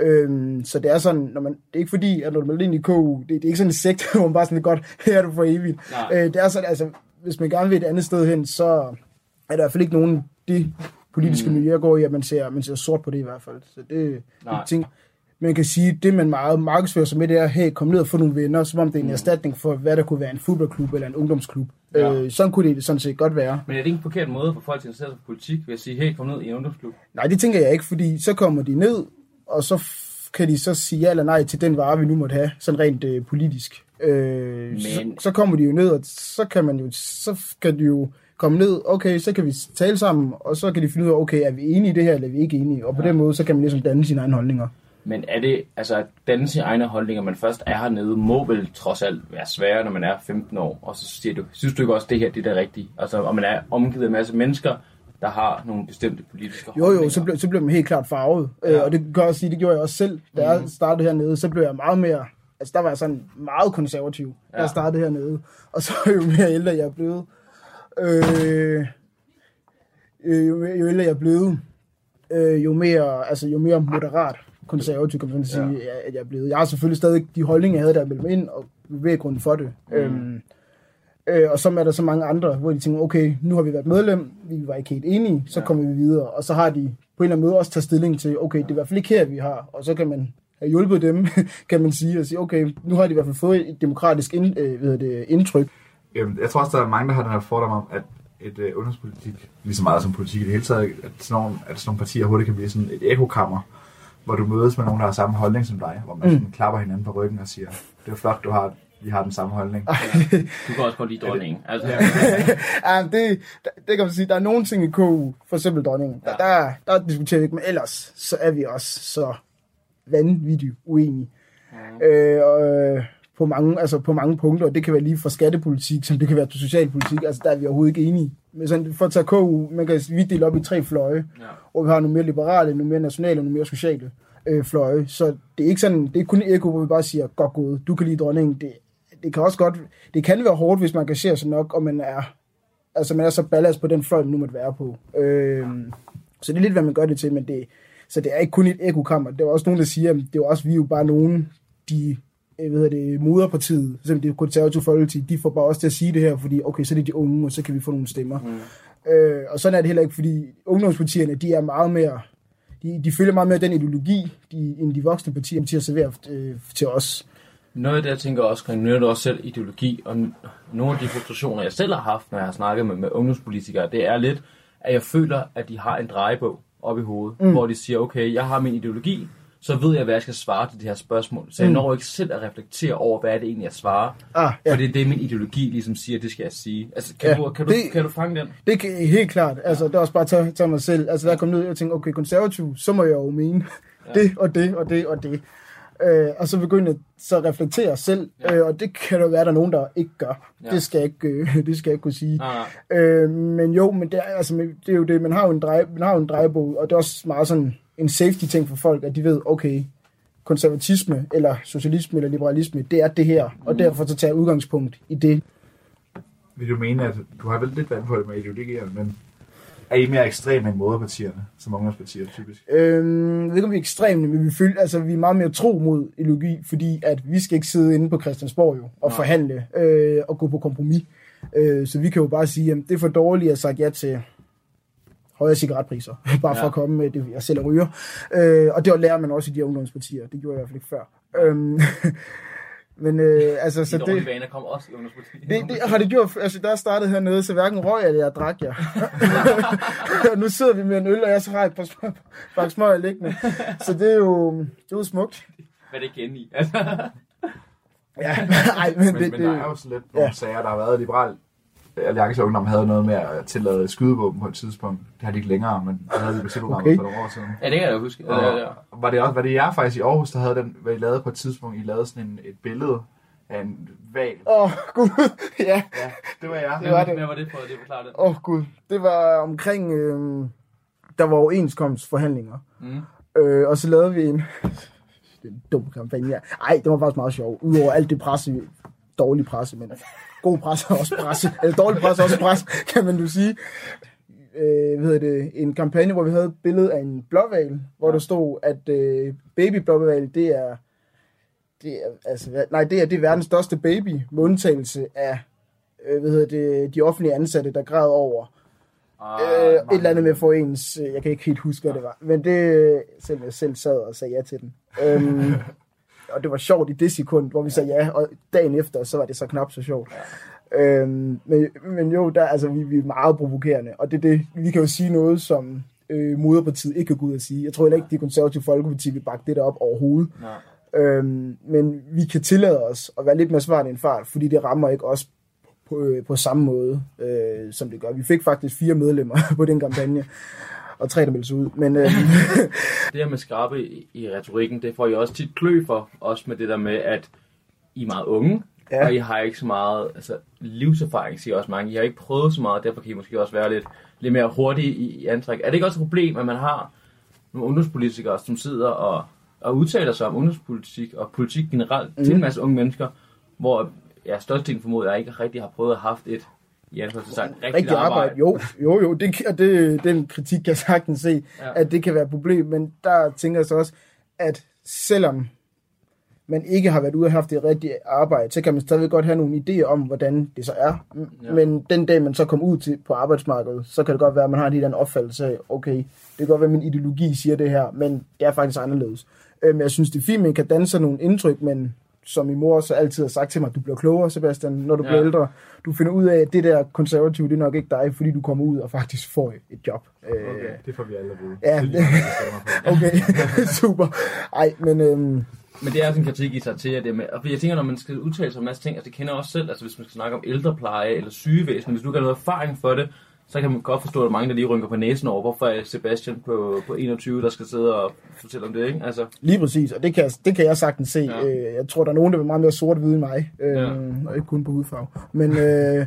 E: Øhm, så det er sådan, når man, det er ikke fordi, at når du melder ind i KU, det, det er ikke sådan en sekt, hvor man bare sådan godt, her er du for evigt. Øh, det er sådan, altså, hvis man gerne vil et andet sted hen, så er der i hvert fald ikke nogen, de politiske mm. miljøer går i, at man ser, man ser sort på det i hvert fald. Så det, det ting, man kan sige, det man meget markedsfører sig med, det er, hey, kom ned og få nogle venner, som om det er en mm. erstatning for, hvad der kunne være en fodboldklub eller en ungdomsklub. Ja. Øh, sådan kunne det sådan set godt være.
D: Men er det ikke en forkert måde for folk til at interessere sig for politik, ved at sige, hey, kom ned i en ungdomsklub?
E: Nej, det tænker jeg ikke, fordi så kommer de ned, og så kan de så sige ja eller nej til den vare, vi nu måtte have, sådan rent øh, politisk. Øh, Men... så, så kommer de jo ned, og så kan man jo, så kan de jo komme ned, okay, så kan vi tale sammen, og så kan de finde ud af, okay, er vi enige i det her, eller er vi ikke enige? Og på ja. den måde, så kan man ligesom danne sine egne holdninger.
D: Men er det, altså at danne sine egne holdninger, man først er hernede, må vel trods alt være sværere, når man er 15 år, og så siger du, synes du ikke også, det her det er det rigtige? Altså, og man er omgivet af en masse mennesker, der har nogle bestemte politiske
E: Jo, jo, så, blev, så blev man helt klart farvet. Øh, ja. Øh, og det kan jeg også sige, det gjorde jeg også selv. Da mm. jeg mhm. startede hernede, så blev jeg meget mere... Altså, der var jeg sådan meget konservativ, da ja. jeg startede hernede. Og så jo mere ældre jeg er blevet... Øh, øh, jo, jo ældre jeg er blevet, øh, jo mere, altså, jo mere moderat konservativ, kan man sige, ja. at jeg er blevet. Jeg har selvfølgelig stadig de holdninger, jeg havde der mellem ind, og bevæggrunden for det. Mm. Øhm, Øh, og så er der så mange andre, hvor de tænker, okay, nu har vi været medlem, vi var ikke helt enige, så ja. kommer vi videre. Og så har de på en eller anden måde også taget stilling til, okay, det er i hvert fald ikke her, vi har. Og så kan man have hjulpet dem, kan man sige, og sige, okay, nu har de i hvert fald fået et demokratisk ind, øh, ved det, indtryk.
C: Jamen, jeg tror også, der er mange, der har den her fordom om, at et øh, ungdomspolitik, lige så meget som politik i det hele taget, at sådan nogle, at sådan nogle partier hurtigt kan blive sådan et ekokammer, hvor du mødes med nogen, der har samme holdning som dig, hvor man mm. klapper hinanden på ryggen og siger, det er flot, du har vi har den samme holdning.
D: du kan også godt lide dronningen. Altså.
E: ja, det, det kan man sige. Der er nogle ting i KU, for eksempel dronningen, ja. der, der, der diskuterer vi ikke, men ellers så er vi også så vanvittigt uenige. Ja. Øh, og, øh, på mange, altså på mange punkter, og det kan være lige fra skattepolitik, som det kan være til socialpolitik, altså der er vi overhovedet ikke enige. Men sådan, for at tage KU, man kan vi dele op i tre fløje, ja. hvor vi har nogle mere liberale, nogle mere nationale og nogle mere sociale øh, fløje. Så det er ikke sådan, det er kun eko, hvor vi bare siger, godt gået, du kan lide dronningen. Det det kan også godt, det kan være hårdt, hvis man engagerer sig nok, og man er, altså man er så ballast på den fløj, man nu måtte være på. Øh, så det er lidt, hvad man gør det til, men det, så det er ikke kun et ekokammer. Det var også nogen, der siger, at det er også, vi er jo bare nogen, de jeg ved det, moderpartiet, som det konservative folkeparti, de får bare også til at sige det her, fordi okay, så er det de unge, og så kan vi få nogle stemmer. Mm. Øh, og sådan er det heller ikke, fordi ungdomspartierne, de er meget mere, de, de følger meget mere den ideologi, de, end de voksne partier, de har serveret øh, til os.
D: Noget af det, jeg tænker også, kan du også selv ideologi, og nogle af de frustrationer, jeg selv har haft, når jeg har snakket med, med ungdomspolitikere, det er lidt, at jeg føler, at de har en drejebog op i hovedet, mm. hvor de siger, okay, jeg har min ideologi, så ved jeg, hvad jeg skal svare til det her spørgsmål. Så jeg mm. når ikke selv at reflektere over, hvad er det egentlig, jeg svarer. Ah, ja. Fordi det er min ideologi, ligesom siger, det skal jeg sige. Altså, kan, ja, du, kan, du, det, kan du fange den?
E: Det kan helt klart. Altså, det er også bare at tage, tage mig selv. Altså, der kom ned og tænkte, okay, konservativ, så må jeg jo mene ja. det og det og det og det øh, og så begynde at så reflektere selv, ja. øh, og det kan jo være, at der er nogen, der ikke gør. Ja. Det, skal jeg ikke, øh, det skal jeg ikke kunne sige. Ja. Øh, men jo, men det er, altså, det er jo det, man har jo en, drej, man har jo en drejebog, og det er også meget sådan en safety-ting for folk, at de ved, okay, konservatisme, eller socialisme, eller liberalisme, det er det her, mm. og derfor så tager udgangspunkt i det.
C: Vil du mene, at du har vel lidt vand på det med ideologier, men er I mere ekstreme end moderpartierne, som ungdomspartier typisk?
E: Øhm, jeg ved ikke, om vi er ekstreme, men vi, føler, altså, vi er meget mere tro mod ideologi, fordi at vi skal ikke sidde inde på Christiansborg jo, og Nej. forhandle øh, og gå på kompromis. Øh, så vi kan jo bare sige, at det er for dårligt at sagt ja til højere cigaretpriser, bare ja. for at komme med det, jeg selv ryger. Øh, og det lærer man også i de ungdomspartier, det gjorde jeg i hvert fald ikke før. Øhm, Men øh, altså, så
D: det... vaner kommer også i ungdomspolitik.
E: Det, det, har det gjort, altså der startede hernede, så hverken røg eller jeg drak jeg. nu sidder vi med en øl, og jeg så har et par, par smøger liggende. Så det er jo, det er jo smukt.
D: Hvad er det igen i? Altså.
E: ja, nej, men,
C: men,
E: det,
C: men der er jo så lidt nogle ja. sager, der har været liberalt Alliance Ungdom havde noget med at tillade skydevåben på et tidspunkt. Det har de ikke længere, men det havde de på okay. for nogle år siden.
D: Ja, det kan jeg huske.
C: Og, ja, ja. Var det, også, var det jer faktisk i Aarhus, der havde den, hvad I lavede på et tidspunkt? I lavede sådan en, et billede af en val.
E: Åh, oh, gud. ja.
C: ja. det var jeg.
D: Det var det. Hvad var det på? Det forklare det.
E: Åh, oh, gud. Det var omkring... Øh, der var overenskomstforhandlinger.
B: Mm.
E: Øh, og så lavede vi en... det er en dum kampagne, ja. Ej, det var faktisk meget sjovt. Udover alt det presse, dårlig presse, men god presse er også presse. Eller dårlig presse er også presse, kan man du sige. Øh, hvad det, en kampagne, hvor vi havde et billede af en blåval, hvor der stod, at øh, baby blåval, det er, det er, altså, nej, det er, det er verdens største baby, med undtagelse af, øh, hvad hedder det, de offentlige ansatte, der græd over
B: Ah,
E: Øh, et eller andet med for ens, øh, jeg kan ikke helt huske, hvad det var. Men det, selv jeg selv sad og sagde ja til den. Øhm, og det var sjovt i det sekund, hvor vi sagde ja, og dagen efter, så var det så knap så sjovt. Øhm, men, men jo, der, altså, vi, vi er meget provokerende, og det, det, vi kan jo sige noget, som øh, moderpartiet ikke kan gå ud og sige. Jeg tror heller ikke, de konservative folkeparti vil bakke det der op overhovedet.
B: Nej.
E: Øhm, men vi kan tillade os at være lidt mere smart end fart, fordi det rammer ikke os på, øh, på samme måde, øh, som det gør. Vi fik faktisk fire medlemmer på den kampagne, og tre, der meldte sig ud. Men øh,
B: Det her med skrabe i, i retorikken, det får I også tit klø for, også med det der med, at I er meget unge,
E: Ja.
B: og I har ikke så meget altså, livserfaring, siger også mange. I har ikke prøvet så meget, derfor kan I måske også være lidt, lidt mere hurtige i, i antræk. Er det ikke også et problem, at man har nogle ungdomspolitikere, som sidder og, og udtaler sig om ungdomspolitik og politik generelt mm. til en masse unge mennesker, hvor ja, størstedelen formodet, jeg ikke rigtig har prøvet at have haft et i anførselstegn, rigtigt
E: rigtig arbejde, jo, jo, jo, det, og det, den kritik kan jeg sagtens se, ja.
B: Ja.
E: at det kan være et problem, men der tænker jeg så også, at selvom man ikke har været ude og haft det rigtige arbejde, så kan man stadigvæk godt have nogle idéer om, hvordan det så er. Ja.
B: Ja.
E: Men den dag, man så kommer ud til, på arbejdsmarkedet, så kan det godt være, at man har en helt anden opfattelse af, okay, det kan godt være, at min ideologi siger det her, men det er faktisk anderledes. Øhm, jeg synes, det er fint, man kan danne sig nogle indtryk, men som min mor så altid har sagt til mig, du bliver klogere, Sebastian, når du ja. Bliver ældre. Du finder ud af, at det der konservative, det er nok ikke dig, fordi du kommer ud og faktisk får et job. Øh,
C: Okay, det får vi alle at vide.
E: Ja.
C: Det er.
E: Okay, super. Ej, men øhm,
B: Men det er også en kritik i sig til, at det med, og jeg tænker, når man skal udtale sig om en masse ting, altså det kender jeg også selv, altså hvis man skal snakke om ældrepleje eller sygevæsen, hvis du ikke har noget erfaring for det, så kan man godt forstå, at der mange, der lige rynker på næsen over, hvorfor er Sebastian på, på 21, der skal sidde og fortælle om det, ikke? Altså,
E: lige præcis, og det kan, jeg- det kan jeg sagtens se.
B: Ja.
E: Øh, jeg tror, der er nogen, der er meget mere sort-hvide end mig, øh,
B: Ja.
E: og ikke kun på hudfarve. Men, øh,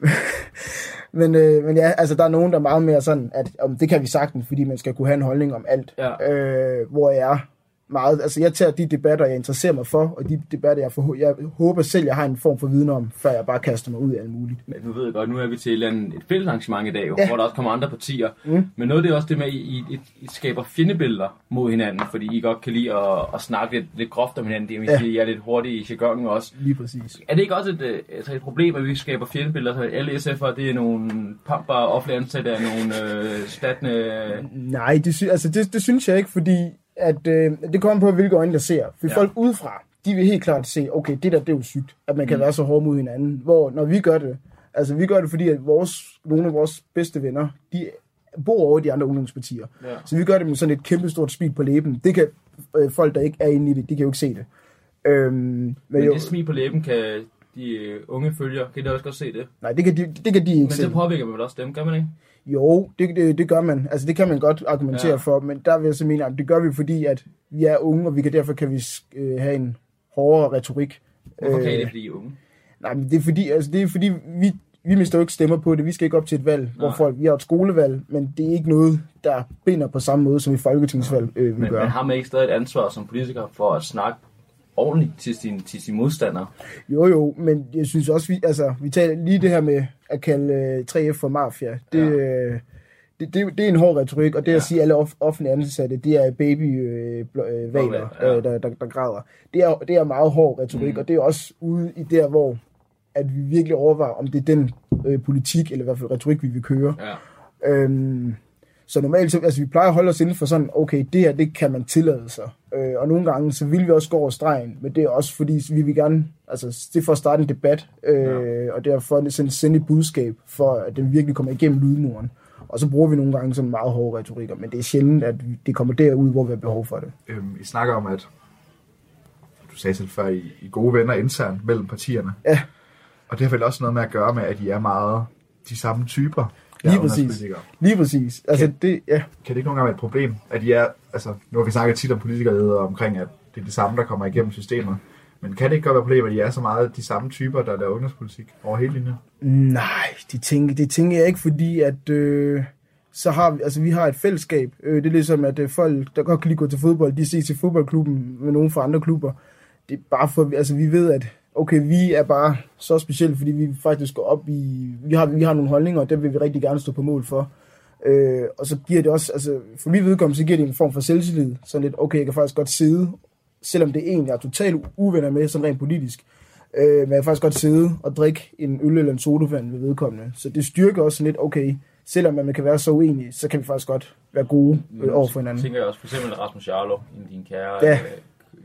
E: men, øh, men ja, altså der er nogen, der er meget mere sådan, at om det kan vi sagtens, fordi man skal kunne have en holdning om alt.
B: Ja.
E: Øh, hvor jeg er meget, altså jeg tager de debatter, jeg interesserer mig for, og de debatter, jeg, for, jeg håber selv, jeg har en form for viden om, før jeg bare kaster mig ud i alt muligt.
B: men nu ved jeg godt, nu er vi til et, andet, et fælles arrangement i dag,
E: Ja.
B: hvor der også kommer andre partier.
E: Mm.
B: Men noget af det er også det med, at I, I, I, skaber fjendebilleder mod hinanden, fordi I godt kan lide at, at snakke lidt, lidt groft om hinanden. Det vil
E: Ja.
B: sige, at I er lidt hurtige i jargonen også.
E: Lige præcis.
B: Er det ikke også et, øh, altså et problem, at vi skaber fjendebilleder, så alle SF'ere, det er nogle pamper offentlige ansatte af nogle øh, statne...
E: Nej, det, sy- altså det, det synes jeg ikke, fordi at, øh, det kommer på, hvilke øjne der ser. For ja. Folk udefra, de vil helt klart se, okay, det der, det er jo sygt, at man kan mm. være så hård mod hinanden. Hvor når vi gør det, altså vi gør det, fordi at vores, nogle af vores bedste venner, de bor over i de andre ungdomspartier.
B: Ja.
E: Så vi gør det med sådan et kæmpestort smil på læben. Det kan øh, folk, der ikke er inde i det, de kan jo ikke se det. Øhm, men,
B: Men
E: jo,
B: det smil på læben kan de øh, unge følger, kan de også godt se det.
E: nej, det kan de, det kan de ikke
B: Men
E: se.
B: det påvirker man vel også dem, gør man ikke?
E: Jo, det, det, det gør man. Altså, det kan man godt argumentere ja. For, men der vil jeg så mene, at det gør vi, fordi at vi er unge, og vi kan derfor kan vi øh, have en hårdere retorik.
B: Hvorfor kan I det, fordi I er unge?
E: Nej, men det er fordi, altså, det er fordi vi, vi mister jo ikke stemmer på det. Vi skal ikke op til et valg, Nej. hvor folk, vi har et skolevalg, men det er ikke noget, der binder på samme måde, som i folketingsvalg øh, vi
B: Men,
E: gør.
B: men har man ikke stadig et ansvar som politiker for at snakke ordentligt til sin, til sin modstander?
E: Jo, jo, men jeg synes også, vi, altså, vi taler lige det her med at kalde øh, 3F for mafia. Det,
B: Ja.
E: øh, det, det, det er en hård retorik, og det
B: Ja.
E: at sige, at alle off- offentlige ansatte, det er baby øh, øh,
B: Ja.
E: øh, der, der, der græder. Det er, det er meget hård retorik, mm. og det er også ude i der, hvor at vi virkelig overvejer, om det er den øh, politik, eller i hvert fald retorik, vi vil køre.
B: Ja.
E: Øhm, så normalt, så, altså vi plejer at holde os inden for sådan, okay, det her, det kan man tillade sig. Øh, og nogle gange, så vil vi også gå over stregen, men det er også fordi, vi vil gerne, altså det er for at starte en debat, øh, ja. og det er for at sende, sende et budskab, for at den virkelig kommer igennem lydmuren. Og så bruger vi nogle gange sådan meget hårde retorikker, men det er sjældent, at det kommer derud, hvor vi har behov for det.
C: Øhm, I snakker om, at du sagde selv før, I, I gode venner internt mellem partierne.
E: Ja.
C: Og det har vel også noget med at gøre med, at I er meget de samme typer.
E: Lige præcis. Lige præcis. Altså det, ja.
C: Kan det ikke nogle gange være et problem, at I er, altså nu har vi snakket tit om politikere omkring, at det er det samme, der kommer igennem systemet. Men kan det ikke godt være et problem, at I er så meget de samme typer, der laver ungdomspolitik over hele linjen?
E: Nej, det tænker, det tænker jeg ikke, fordi at... Øh, så har vi, altså vi har et fællesskab. Øh, det er ligesom, at øh, folk, der godt kan lide at gå til fodbold, de ses til fodboldklubben med nogen fra andre klubber. Det er bare for, altså vi ved, at okay, vi er bare så specielle, fordi vi faktisk går op i, vi har, vi har nogle holdninger, og dem vil vi rigtig gerne stå på mål for. Øh, og så giver det også, altså for mit vedkommende, så giver det en form for selvtillid. Sådan lidt, okay, jeg kan faktisk godt sidde, selvom det er en, jeg er totalt uvenner med, sådan rent politisk. Øh, men jeg kan faktisk godt sidde og drikke en øl eller en sodavand ved vedkommende. Så det styrker også sådan lidt, okay, selvom man kan være så uenig, så kan vi faktisk godt være gode øh, over for hinanden.
B: tænker jeg også, for eksempel Rasmus Jarlov, en af dine kære
E: Ja.
B: øh,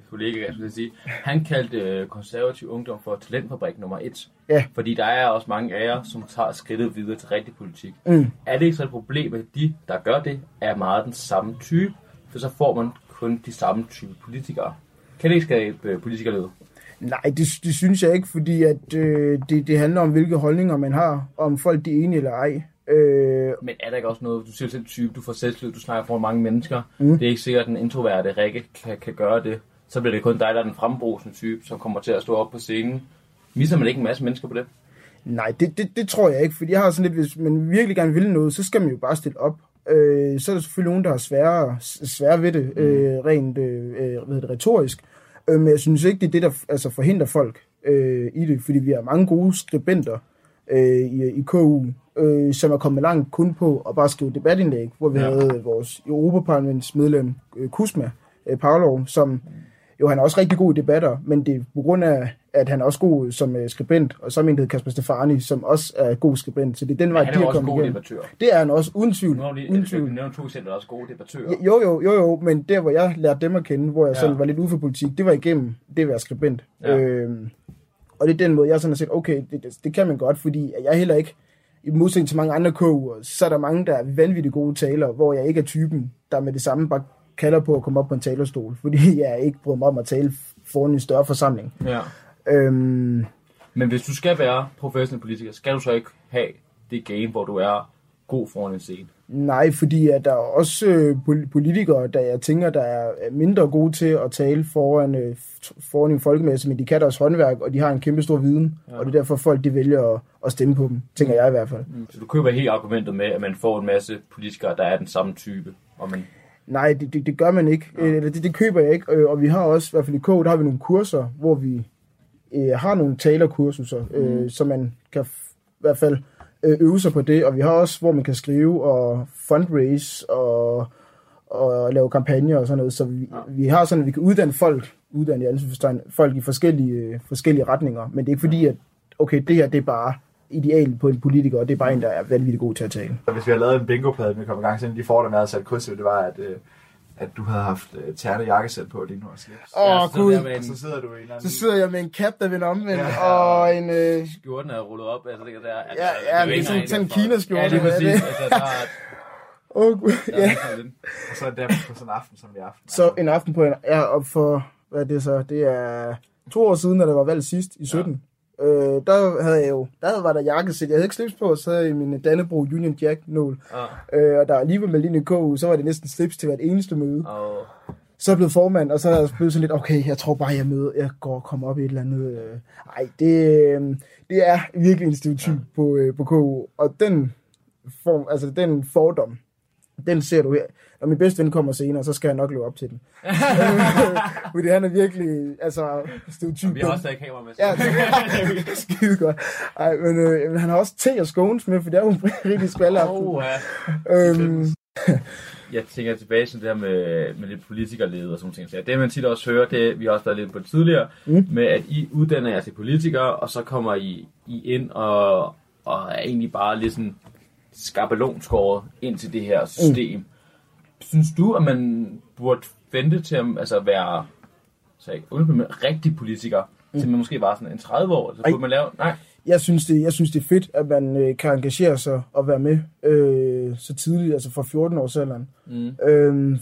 B: kollega, jeg skulle sige, han kaldte øh, konservativ ungdom for talentfabrik nummer et.
E: Ja.
B: Fordi der er også mange af jer, som tager skridtet videre til rigtig politik.
E: Mm.
B: Er det ikke så et problem, at de, der gør det, er meget den samme type? For så får man kun de samme type politikere. Kan det ikke skabe øh, politikerled?
E: Nej, det, det synes jeg ikke, fordi at, øh, det, det handler om, hvilke holdninger man har, om folk de er enige eller ej. Øh,
B: Men er der ikke også noget, du siger selv type, du får selvtillid, du snakker foran mange mennesker. Mm. Det er ikke sikkert, at den introverte Rikke kan, kan gøre det. Så bliver det kun dig, der er den frembrusende type, som kommer til at stå op på scenen. Misser man ikke en masse mennesker på det?
E: nej, det, det, det tror jeg ikke, fordi jeg har sådan lidt, hvis man virkelig gerne vil noget, så skal man jo bare stille op. Øh, så er der selvfølgelig nogen, der har sværere, svære ved det, øh, rent øh, øh, hvad det, retorisk. Øh, men jeg synes ikke, det er det, der altså, forhindrer folk øh, i det, fordi vi har mange gode skribenter øh, i, i KU, øh, som er kommet langt kun på at bare skrive debatindlæg, hvor vi
B: Ja.
E: havde vores Europaparlamentsmedlem øh, Kusma øh, Pavlov, som jo han er også rigtig god i debatter, men det er på grund af, at han er også god som øh, skribent, og så hedder Kasper Stefani, som også er god skribent, så det er den vej,
B: Han
E: de
B: er
E: er kommet
B: god
E: igennem. Det er han også, uden tvivl.
B: Nu har du lige
E: uden tvivl.
B: nævnt to eksempler, er også gode debattører.
E: Jo, jo, jo, jo, men der, hvor jeg lærte dem at kende, hvor jeg
B: Ja.
E: sådan var lidt ude for politik, det var igennem det at være skribent.
B: Ja.
E: Øhm, og det er den måde, jeg sådan har set, okay, det, det, det kan man godt, fordi jeg er heller ikke, i modsætning til mange andre koger, så er der mange, der er vanvittigt gode taler, hvor jeg ikke er typen, der med det samme bare kalder på at komme op på en talerstol, fordi jeg ikke bryder mig om at tale foran en større forsamling.
B: Ja.
E: Øhm,
B: Men hvis du skal være professionel politiker, skal du så ikke have det game, hvor du er god foran en scene?
E: Nej, fordi at der er også øh, pol- politikere, der jeg tænker, der er mindre gode til at tale foran, øh, foran en folkemesse, men de kan deres håndværk, og de har en kæmpe stor viden, ja. og det er derfor folk, de vælger at, at stemme på dem, tænker jeg i hvert fald.
B: Så du køber helt argumentet med, at man får en masse politikere, der er den samme type. Og man,
E: Nej, det, det, det gør man ikke, øh, eller det, det køber jeg ikke, øh, og vi har også, i hvert fald i K, der har vi nogle kurser, hvor vi øh, har nogle talerkursuser, øh, mm. så man kan i hvert fald øh, øve sig på det, og vi har også, hvor man kan skrive og fundraise og, og lave kampagner og sådan noget, så vi, ja. vi har sådan, at vi kan uddanne folk, uddanne i folk i forskellige, øh, forskellige retninger, men det er ikke fordi, at okay, det her det er bare ideal på en politiker, og det er bare en, der er vanvittigt god til at tale.
C: Så hvis vi har lavet en bingo-plade, vi kom i gang, så en af de fordele, jeg havde sat kryds det var, at, øh, at du havde haft tærne jakkesæt på lige nu og slips.
E: Åh, oh,
B: så
E: gud.
B: med en
C: så sidder du i en eller anden...
E: Så sidder jeg med en cap, der vender omvendt,
C: Ja.
E: ja. og en... Øh,
B: skjorten er rullet op, altså det der. Altså,
E: Ja, ja, det er
B: ikke
E: sådan- sådan en. Kina-skjorte,
B: Ja, det er
E: er
B: præcis.
E: det?
B: Altså, der er,
E: oh, gud,
B: er
E: ja.
C: Og så der på sådan en aften, som i aften.
E: Så en aften på en... Ja, og for... Hvad er det så? Det er to år siden, da der var valg sidst, i 17. Ja. Øh, der havde jeg jo... Der var der jakkesæt. Jeg havde ikke slips på, så havde jeg min Dannebro Union Jack nål.
B: Ja.
E: Øh, og der lige med i KU, så var det næsten slips til hvert eneste møde.
B: Og
E: Så blevet formand, og så er jeg blevet sådan lidt, okay, jeg tror bare, jeg møder, jeg går og kommer op i et eller andet. Øh. Ej, det, øh, det er virkelig en stereotyp på, øh, på KU, og den form, altså den fordom, den ser du her. Når min bedste ven kommer senere, så skal jeg nok leve op til den. Fordi han er virkelig, altså, stereotyp.
B: vi har også taget kamera med.
E: Ja, det er skide godt. Ej, men øh, han har også te og scones med, for det er jo en rigtig skvalderaften.
B: Oh, ja.
E: øhm,
B: Jeg tænker tilbage til det her med, med lidt politikerlede og sådan ting. Så det man tit også hører, det vi har også været lidt på tidligere, mm. med at I uddanner jer til politikere, og så kommer I, I ind og, og er egentlig bare lidt sådan skabelonskåret ind til det her system. Mm. Synes du, at man burde vente til at altså være så med rigtig politiker, mm. til man måske var sådan en 30 år? Så
E: Ej.
B: burde man lave... Nej.
E: jeg synes, det, jeg synes, det er fedt, at man øh, kan engagere sig og være med øh, så tidligt, altså fra 14 års alderen.
B: Mm.
E: Øhm,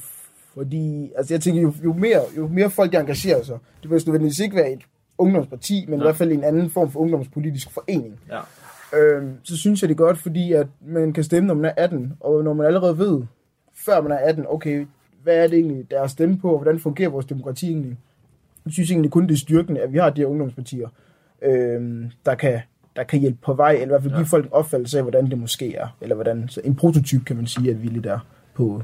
E: fordi, altså jeg tænker, jo, jo, mere, jo mere folk der engagerer sig, det vil nødvendigvis ikke være et ungdomsparti, men
B: Nej.
E: i hvert fald en anden form for ungdomspolitisk forening.
B: Ja.
E: Øhm, så synes jeg det er godt, fordi at man kan stemme, når man er 18, og når man allerede ved, før man er 18, okay, hvad er det egentlig, der er at stemme på, og hvordan fungerer vores demokrati egentlig? Jeg synes egentlig kun, det er styrkende, at vi har de her ungdomspartier, øhm, der, kan, der kan hjælpe på vej, eller i hvert fald give folk en opfattelse af, hvordan det måske er, eller hvordan, så en prototyp kan man sige, at vi er lidt der på,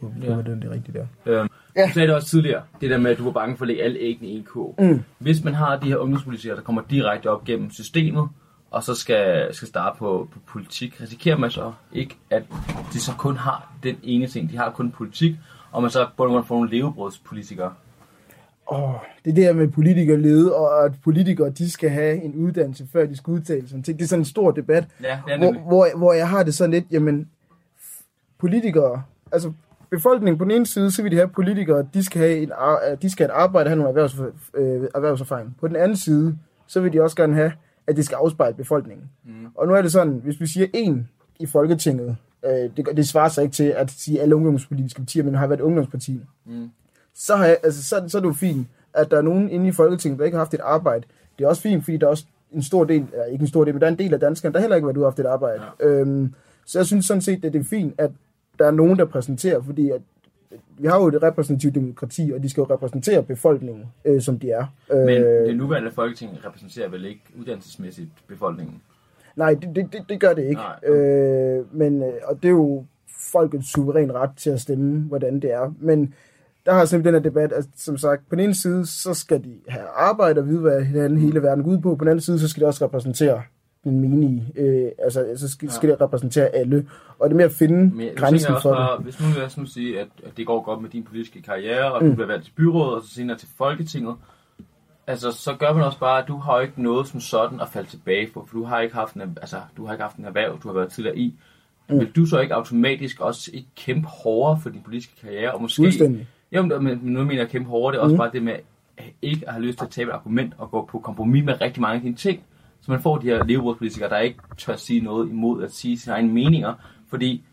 E: på, på
B: Ja.
E: hvordan det er rigtigt der.
B: Øhm,
E: Ja.
B: Du sagde det også tidligere, det der med, at du var bange for at lægge alle æggene i en kurv.
E: Mm.
B: Hvis man har de her ungdomspolitikere, der kommer direkte op gennem systemet, og så skal, skal starte på, på politik, risikerer man så ikke, at de så kun har den ene ting, de har kun politik, og man så burde man få nogle levebrødspolitikere.
E: Åh, det er det her med politikerlede, og at politikere, de skal have en uddannelse, før de skal udtale sig ting. Det er sådan en stor debat,
B: Ja, det er
E: hvor, hvor, hvor jeg har det sådan lidt, jamen, politikere, altså befolkningen på den ene side, så vil de have politikere, de skal have, en, de skal have et arbejde, have nogle erhvervs, øh, erhvervserfaring. På den anden side, så vil de også gerne have, at det skal afspejle befolkningen. Mm. Og nu er det sådan, hvis vi siger en i Folketinget, øh, det, det svarer sig ikke til at sige alle ungdomspolitiske partier, men har været et ungdomsparti.
B: Mm.
E: Så, har jeg, altså, så, så er det jo fint, at der er nogen inde i Folketinget, der ikke har haft et arbejde. Det er også fint, fordi der er også en stor del, eller ikke en stor del, men der er en del af danskerne, der heller ikke har været ude og haft et arbejde. Ja. Øhm, så jeg synes sådan set, at det er fint, at der er nogen, der præsenterer, fordi at vi har jo et repræsentativt demokrati, og de skal jo repræsentere befolkningen, øh, som de er.
B: Men
E: øh,
B: det nuværende folketing repræsenterer vel ikke uddannelsesmæssigt befolkningen?
E: Nej, det, det, det, gør det ikke.
B: Nej.
E: Øh, men, øh, og det er jo folkets suveræn ret til at stemme, hvordan det er. Men der har simpelthen den her debat, at som sagt, på den ene side, så skal de have arbejde og vide, hvad hinanden hele verden går ud på. På den anden side, så skal de også repræsentere den menige. Øh, altså, så skal, ja. skal de repræsentere alle. Og det er med at finde
B: Men jeg
E: grænsen
B: også
E: for
B: bare,
E: det.
B: hvis nu lad os nu sige, at, at det går godt med din politiske karriere, og mm. du bliver valgt til byrådet, og så senere til Folketinget, altså, så gør man også bare, at du har ikke noget som sådan at falde tilbage på, for du har ikke haft en, altså, du har ikke haft en erhverv, du har været tidligere i. Mm. Vil du så ikke automatisk også ikke kæmpe hårdere for din politiske karriere, og måske...
E: Fuldstændig.
B: Jo, men men nu mener jeg kæmpe hårdere, det er også mm. bare det med ikke at have lyst til at tabe et argument og gå på kompromis med rigtig mange af dine ting. Så man får de her levebrødspolitikere, der ikke tør sige noget imod at sige sine egne meninger, fordi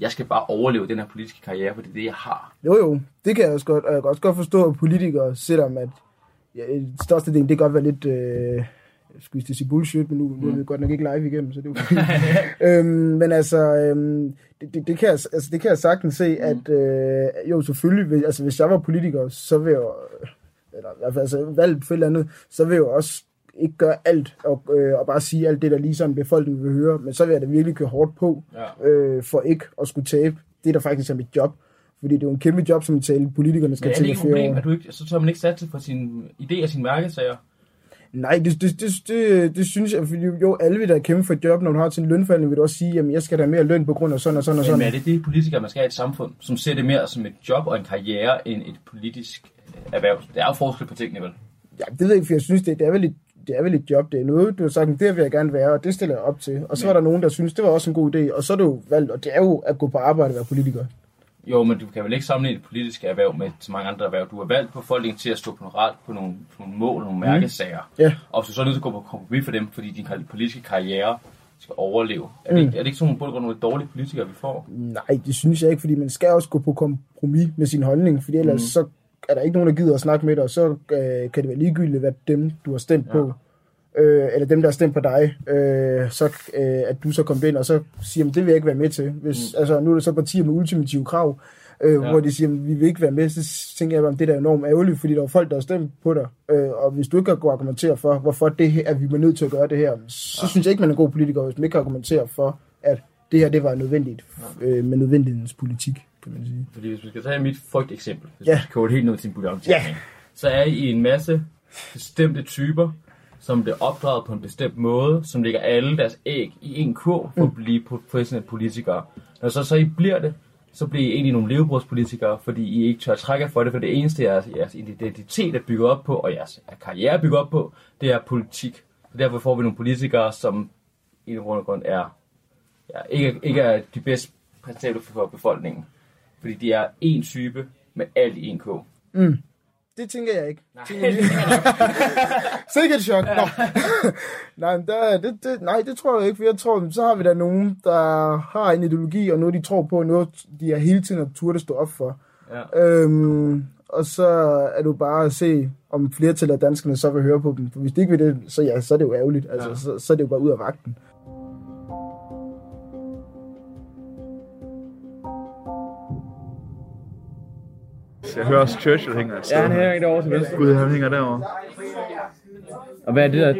B: jeg skal bare overleve den her politiske karriere, for det er det, jeg har.
E: Jo, jo, det kan jeg også godt, og jeg kan også godt forstå, at politikere, selvom at ja, største del, det kan godt være lidt, øh, jeg skulle at sige bullshit, men nu, nu er vi godt nok ikke live igennem, så det er jo øhm, men altså, øhm, det, det, det, kan jeg, altså, det kan jeg sagtens se, at øh, jo, selvfølgelig, vil- altså hvis jeg var politiker, så vil jeg, jo- eller i hvert fald altså, valgt for et eller andet, så vil jeg jo også ikke gøre alt, og, øh, og bare sige alt det, der ligesom befolkningen vil høre, men så vil jeg da virkelig køre hårdt på,
B: Ja.
E: øh, for ikke at skulle tabe det, der faktisk er mit job. Fordi det er jo en kæmpe job, som tale politikerne skal
B: Men er
E: til
B: det
E: at
B: ikke et
E: føre
B: problem, at du ikke, så tør man ikke satse på sine idéer og sine mærkesager?
E: Nej, det, det, det, det, det synes jeg, fordi jo, alle vil da kæmpe for et job, når du har til en lønforhandling, vil du også sige, jamen jeg skal da have mere løn på grund af sådan og sådan og
B: Men
E: sådan.
B: er det det politikere, man skal have i et samfund, som ser det mere som et job og en karriere, end et politisk erhverv? Det er jo forskel på tingene, vel?
E: Ja, det ved jeg ikke, for jeg synes, det, det, er vel et, det er vel et job. Det er noget, du har sagt, det vil jeg gerne være, og det stiller jeg op til. Og så var der nogen, der synes, det var også en god idé, og så er jo valgt, og det er jo at gå på arbejde og være politiker.
B: Jo, men du kan vel ikke sammenligne det politiske erhverv med så mange andre erhverv. Du har valgt på folketing til at stå på, noget ret, på nogle, på nogle mål, nogle mærkesager.
E: Ja.
B: Og så er du nødt til at gå på kompromis for dem, fordi din politiske karriere skal overleve. Er det,
E: Mm.
B: ikke, er det ikke sådan nogle, nogle dårlige politikere, vi får?
E: Nej, det synes jeg ikke, fordi man skal også gå på kompromis med sin holdning, fordi ellers
B: Mhm.
E: så er der ikke nogen, der gider at snakke med dig, og så øh, kan det være ligegyldigt, hvad dem, du har stemt
B: Ja.
E: på, øh, eller dem, der har stemt på dig, øh, så øh, at du så kommer ind og så siger, at det vil jeg ikke være med til. Hvis, mm. Altså, nu er der så partier med ultimative krav, øh,
B: Ja.
E: hvor de siger, at vi vil ikke være med, så tænker jeg, at det der er enormt ærgerligt, fordi der er folk, der har stemt på dig, øh, og hvis du ikke kan argumentere for, hvorfor det her, at vi er nødt til at gøre det her, så ja. synes jeg ikke, man er en god politiker, hvis man ikke kan argumentere for, at det her, det var nødvendigt, øh, med nødvendighedens politik, kan man sige.
B: Fordi hvis vi skal tage mit frygt eksempel, hvis
E: Ja.
B: vi skal helt ned til en bouillon,
E: Ja.
B: så er I en masse bestemte typer, som bliver opdraget på en bestemt måde, som lægger alle deres æg i en kurv for at blive professionelle politikere. Når så, så I bliver det, så bliver I egentlig nogle levebrødspolitikere, fordi I ikke tør trække for det, for det eneste, jeres, jeres identitet er bygget op på, og jeres karriere er bygget op på, det er politik. Så derfor får vi nogle politikere, som i grund og grund er, ja, ikke, ikke er de bedst præsentable for befolkningen. Fordi de er en type med alt i en kurv.
E: Det tænker jeg ikke.
B: Nej,
E: Sikkert et chok. Nå. nej, men der, det, det, nej, det tror jeg ikke, for jeg tror, så har vi da nogen, der har en ideologi, og noget, de tror på, og noget, de har hele tiden har turde stå op for.
B: Ja.
E: Øhm, og så er du bare at se, om flertallet af danskerne så vil høre på dem. For hvis de ikke vil det, så, ja, så er det jo ærgerligt. Altså,
B: Ja.
E: så, så er det jo bare ud af vagten.
C: Jeg hører også Churchill hænger et sted.
B: Ja, han hænger ikke derovre til venstre.
C: Gud, han hænger derovre.
B: Og hvad er det der?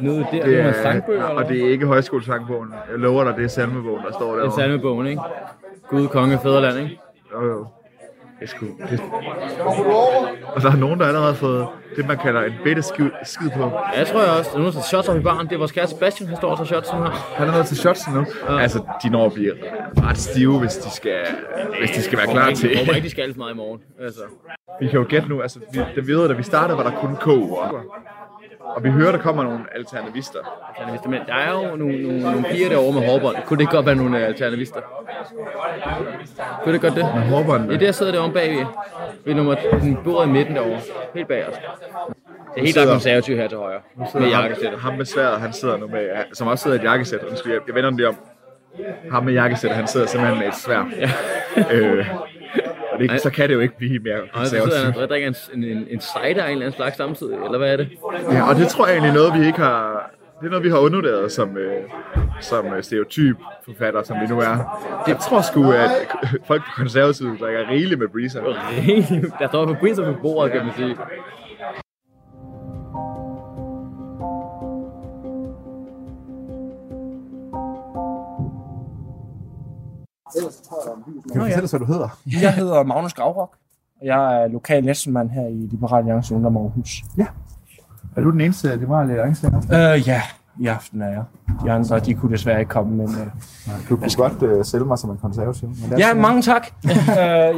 B: Noget der? Det er en sangbøger, eller
C: og det er ikke højskolesangbogen. Jeg lover dig, det er salmebogen, der står
B: Det er
C: derovre.
B: salmebogen, ikke? Gud, konge, fædreland, ikke?
C: Jo, jo. Det sgu... Det... Og der er nogen, der allerede har fået det, man kalder en bitte skid, på.
B: Ja, jeg tror jeg også. Der er der shots op i baren. Det er vores kære Sebastian, han står og tager shots nu her.
C: Han er nået til shots nu. Ja. Altså, de når at blive ret stive, hvis de skal, hvis de skal være klar til.
B: Jeg håber ikke, de skal alt for meget i morgen. Altså.
C: Vi kan jo gætte nu, altså, vi, da vi ved, da vi startede, var der kun K. Og, og vi hører, der kommer nogle alternativister.
B: Alternativister. Men der er jo nogle, nogle, nogle piger derovre med hårbånd. Kunne det ikke godt være nogle øh, alternativister? Kunne det godt det?
C: Med hårbånd.
B: Det er der, sidder derovre bagved. Ved nummer, den bor i midten derovre. Helt bag os. Det er helt klart konservativ her til højre. Med jakkesættet.
C: Ham med sværet, han sidder nu med, som også sidder i et jakkesæt. Undskyld, jeg, jeg vender den lige om. Ham med jakkesæt, han sidder simpelthen med et svær. Ja. øh, og det, så kan det jo ikke blive mere
B: Og så sidder han
C: konservativt.
B: drikker en, en, en cider af en eller anden slags samtidig, eller hvad er det?
C: Ja, og det tror jeg egentlig er noget, vi ikke har... Det er noget, vi har undervurderet som, øh, som øh, stereotyp forfatter, som vi nu er. Jeg tror sgu, at folk på konservative drikker rigeligt med breezer.
B: der står på Breezer på bordet, kan man sige.
C: Kan du fortælle os, hvad du hedder?
F: Jeg hedder Magnus Gravrock, og jeg er lokal næstformand her i Liberal Alliance Ungdom Aarhus.
C: Er du den eneste af Liberale Alliance her?
F: Øh, ja, i aften er jeg. De andre, de kunne desværre ikke komme, men... Øh,
C: Du kunne godt øh, sælge mig som en konservativ. Men er
F: ja, mange tak. øh,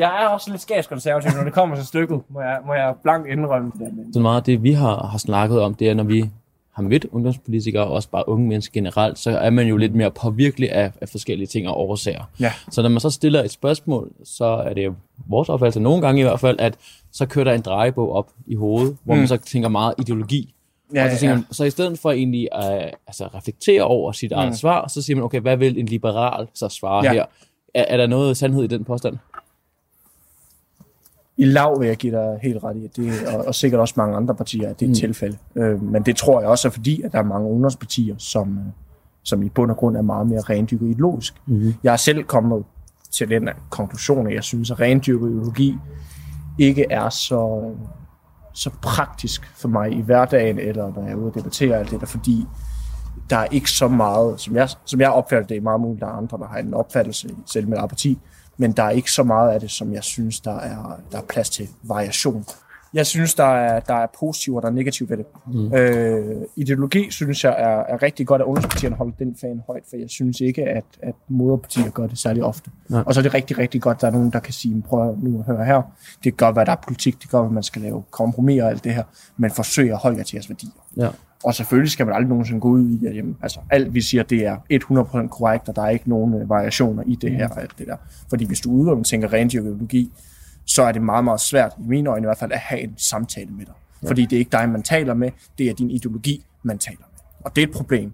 F: jeg er også lidt skabskonservativ, når det kommer til stykket, må jeg, må jeg blankt indrømme det. Men,
B: Så meget af det, vi har, har snakket om, det er, når vi har mødt ungdomspolitikere, og også bare unge mennesker generelt, så er man jo lidt mere påvirkelig af, af forskellige ting og årsager.
F: Ja.
B: Så når man så stiller et spørgsmål, så er det jo vores opfattelse, nogle gange i hvert fald, at så kører der en drejebog op i hovedet, hvor mm. man så tænker meget ideologi.
F: ja,
B: og så, tænker man, så i stedet for egentlig at altså, reflektere over sit eget
F: Mm.
B: svar, så siger man, okay, hvad vil en liberal så svare
F: Ja.
B: her? Er, er der noget sandhed i den påstand?
F: I lav vil jeg give dig helt ret i, at det, og, og sikkert også mange andre partier, at det er et
B: Mm.
F: mm. tilfælde. Øh, men det tror jeg også er fordi, at der er mange ungdomspartier, som, øh, som i bund og grund er meget mere rendyrket ideologisk.
B: Mm-hmm.
F: Jeg er selv kommet til den konklusion, at jeg synes, at rendyrket ideologi ikke er så, så praktisk for mig i hverdagen, eller når jeg er ude og debattere alt det der, fordi der er ikke så meget, som jeg, som jeg opfatter det, er meget muligt, der er andre, der har en opfattelse, selv med parti, men der er ikke så meget af det, som jeg synes, der er, der er plads til variation. Jeg synes, der er, der er positivt og der er negativt ved det. Mm. Øh, ideologi synes jeg er, er rigtig godt, at ungdomspartierne holder den fan højt, for jeg synes ikke, at, at moderpartier gør det særlig ofte.
B: Nej.
F: Og så er det rigtig, rigtig godt, at der er nogen, der kan sige, prøv nu at høre her, det godt være, der er politik, det være, at man skal lave kompromis og alt det her, men forsøg at holde jer til jeres værdier.
B: Ja.
F: Og selvfølgelig skal man aldrig nogensinde gå ud i, at jamen, altså, alt vi siger, det er 100% korrekt, og der er ikke nogen øh, variationer i det her og alt det der. Fordi hvis du udelukkende tænker ren ideologi, så er det meget, meget svært, i mine øjne i hvert fald, at have en samtale med dig. Ja. Fordi det er ikke dig, man taler med, det er din ideologi, man taler med. Og det er et problem.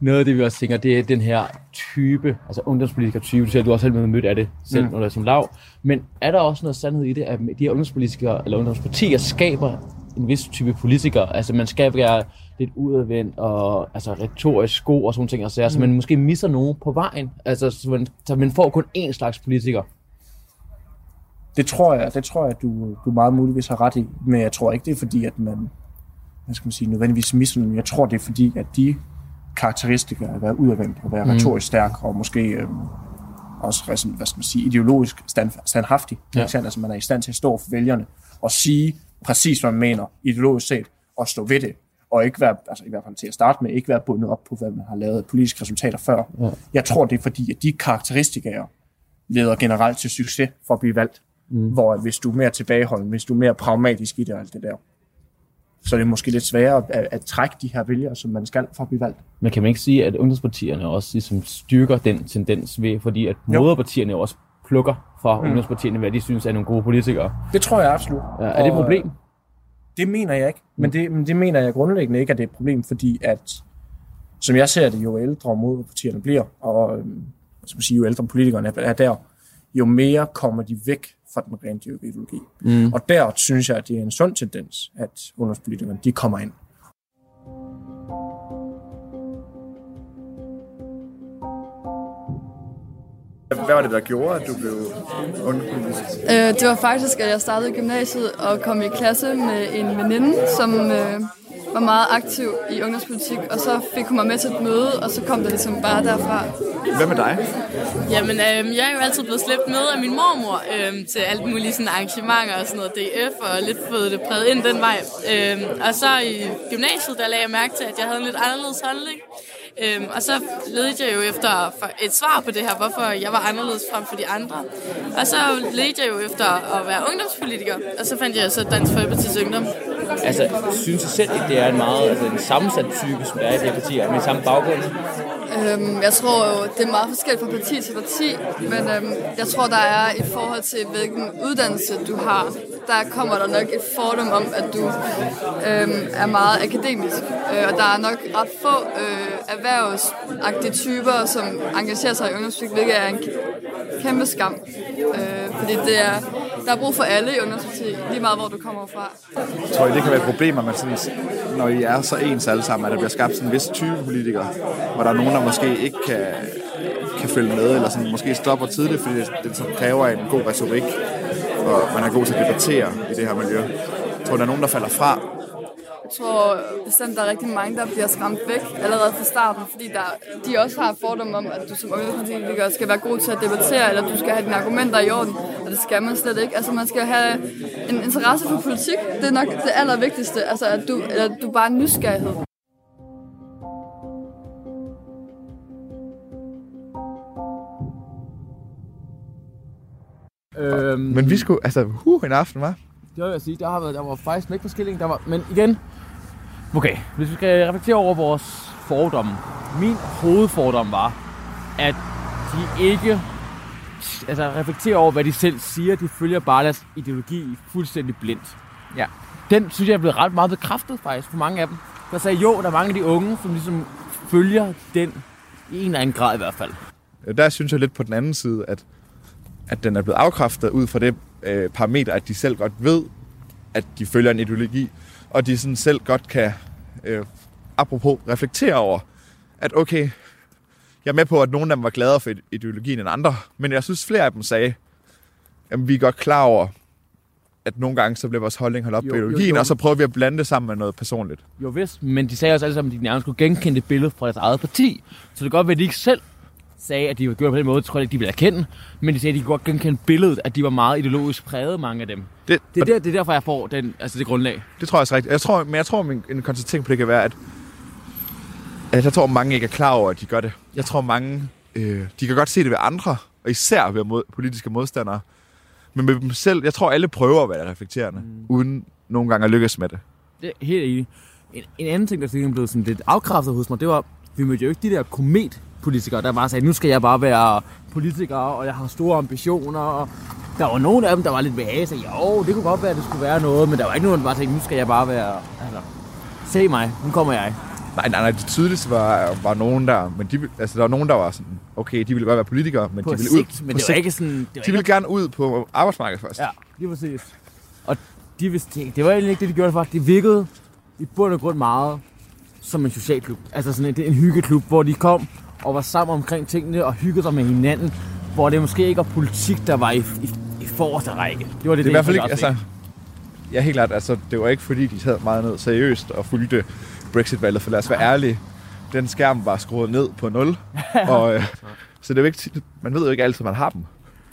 B: Noget af det, vi også tænker, det er den her type, altså ungdomspolitiker type, du siger, du har også selv mødt af det selv, mm. når du er som lav. Men er der også noget sandhed i det, at de her ungdomspolitikere, eller ungdomspartier, skaber en vis type politikere? Altså man skal være lidt udadvendt og altså retorisk god og sådan ting, og så, så man måske misser nogen på vejen. Altså, så man, så man får kun én slags politiker.
F: Det tror jeg, det tror jeg du, du meget muligvis har ret i. Men jeg tror ikke, det er fordi, at man, hvad skal man sige, nødvendigvis misser dem. Jeg tror, det er fordi, at de karakteristika at være udadvendt og være mm. retorisk stærk og måske øhm, også hvad skal man sige, ideologisk stand, standhaftig.
B: Ja.
F: Altså, man er i stand til at stå for vælgerne og sige præcis, hvad man mener ideologisk set og stå ved det. Og ikke være, altså i hvert fald til at starte med, ikke være bundet op på, hvad man har lavet af politiske resultater før.
B: Ja.
F: Jeg tror, det er fordi, at de karakteristikaer leder generelt til succes for at blive valgt. Mm. Hvor hvis du er mere tilbageholden, hvis du er mere pragmatisk i det og alt det der, så er det måske lidt sværere at, at trække de her vælgere, som man skal for at blive valgt.
B: Men kan man ikke sige, at ungdomspartierne også ligesom styrker den tendens ved, fordi at moderpartierne også plukker fra mm. ungdomspartierne, hvad de synes er nogle gode politikere.
F: Det tror jeg absolut.
B: Ja, er det et problem?
F: Det mener jeg ikke. Men det, men det mener jeg grundlæggende ikke, at det er et problem, fordi at, som jeg ser det, jo ældre moderpartierne bliver, og øhm, som sige, jo ældre politikerne er, er der, jo mere kommer de væk fra den rendyrkede ideologi.
B: Mm.
F: Og der synes jeg, at det er en sund tendens, at ungdomspolitikerne de kommer ind.
C: Hvad var det, der gjorde, at du blev ungdomspolitisk?
G: Øh, det var faktisk, at jeg startede i gymnasiet og kom i klasse med en veninde, som øh, var meget aktiv i ungdomspolitik, og så fik hun mig med til et møde, og så kom det ligesom bare derfra.
C: Hvad med dig?
H: Jamen, øh, jeg er jo altid blevet slæbt med af min mormor øh, til alt mulige sådan, arrangementer og sådan noget DF, og lidt fået det præget ind den vej. Øh, og så i gymnasiet, der lagde jeg mærke til, at jeg havde en lidt anderledes holdning. Øhm, og så ledte jeg jo efter et svar på det her, hvorfor jeg var anderledes frem for de andre. Og så ledte jeg jo efter at være ungdomspolitiker, og så fandt jeg så Dansk Folkeparti's Ungdom.
B: Altså, synes jeg selv, at det er en meget altså, en sammensat type, som der er i det her parti, med samme baggrund?
G: Øhm, jeg tror jo, det er meget forskelligt fra parti til parti, men øhm, jeg tror, der er i forhold til, hvilken uddannelse du har, der kommer der nok et fordom om, at du øhm, er meget akademisk. Øh, og der er nok ret få øh, erhvervsagtige typer, som engagerer sig i ungdomspolitik, hvilket er en kæmpe skam. Øh, fordi det er, der er brug for alle i ungdomspolitik, lige meget hvor du kommer fra.
C: Jeg tror I, det kan være et problem, at man sådan, når I er så ens alle sammen, at der bliver skabt sådan en vis type politikere, hvor der er nogen, der måske ikke kan, kan følge med, eller sådan, måske stopper tidligt, fordi det, det sådan kræver en god retorik, og man er god til at debattere i det her miljø. Jeg tror, der er nogen, der falder fra.
G: Jeg tror bestemt, der er rigtig mange, der bliver skræmt væk allerede fra starten, fordi der, de også har fordom om, at du som ungdomspolitiker skal være god til at debattere, eller du skal have dine argumenter i orden, og det skal man slet ikke. Altså man skal have en interesse for politik, det er nok det allervigtigste, altså at du, eller du bare er nysgerrighed.
B: Øhm,
C: Men vi skulle, altså, huh, en aften, var.
B: Det vil jeg sige, der har været, der var faktisk ikke forskellige, der var, men igen, okay, hvis vi skal reflektere over vores fordomme. Min hovedfordom var, at de ikke altså, reflekterer over, hvad de selv siger. De følger bare deres ideologi fuldstændig blindt.
C: Ja.
B: Den synes jeg er blevet ret meget bekræftet faktisk for mange af dem. Der sagde, jo, der er mange af de unge, som ligesom følger den i en eller anden grad i hvert fald.
C: Der synes jeg lidt på den anden side, at, at den er blevet afkræftet ud fra det øh, parameter, at de selv godt ved, at de følger en ideologi, og de sådan selv godt kan, øh, apropos, reflektere over, at okay, jeg er med på, at nogle af dem var gladere for ideologien end andre, men jeg synes flere af dem sagde, at vi er godt klar over, at nogle gange så bliver vores holdning holdt op
B: Jo,
C: på
B: jo,
C: ideologien,
B: jo.
C: og så prøver vi at blande det sammen med noget personligt.
B: Jo vist, men de sagde også alle sammen, at de nærmest kunne genkende det billede fra deres eget parti. Så det kan godt være, at de ikke selv sagde, at de var gjort på den måde, tror jeg ikke, de ville erkende. Men de sagde, at de kunne godt genkende billedet, at de var meget ideologisk præget, mange af dem.
C: Det,
B: Det er, der, det er derfor, jeg får den, altså det grundlag.
C: Det tror jeg også rigtigt. Jeg tror, men jeg tror, min, en konstatering på det kan være, at, at jeg tror, mange ikke er klar over, at de gør det. Jeg tror, mange øh, de kan godt se det ved andre, og især ved mod, politiske modstandere. Men med dem selv, jeg tror, alle prøver at være reflekterende, mm. uden nogle gange at lykkes med det.
B: Det er helt enig. En, en anden ting, der sikkert blev sådan lidt afkræftet hos mig, det var, vi mødte jo ikke de der kometpolitikere, der bare sagde, nu skal jeg bare være politiker, og jeg har store ambitioner. Og der var nogle af dem, der var lidt vage, så jo, det kunne godt være, at det skulle være noget, men der var ikke nogen, der bare tænkte, nu skal jeg bare være, altså, se mig, nu kommer jeg.
C: Nej, nej, nej, det tydeligste var, var nogen der, men de, altså, der var nogen, der var sådan, okay, de ville godt være politikere, men
B: På
C: de ville
B: sigt,
C: ud
B: men
C: på
B: det var
C: sigt.
B: ikke sådan... Det var
C: De ville gerne ud på arbejdsmarkedet først.
B: Ja, lige præcis. Og de vidste, det, var egentlig ikke det, de gjorde for. Det virkede i bund og grund meget som en socialklub. Altså sådan en, en hyggeklub, hvor de kom og var sammen omkring tingene og hyggede sig med hinanden. Hvor det måske ikke var politik, der var i, i, i forreste række. Det var det,
C: Det er i hvert fald ikke,
B: jeg
C: altså, ja, helt klart, altså, det var ikke fordi, de sad meget ned seriøst og fulgte Brexit-valget, for lad os være ærlige, den skærm var skruet ned på 0, og, øh, så det er jo ikke, man ved jo ikke altid, man har dem.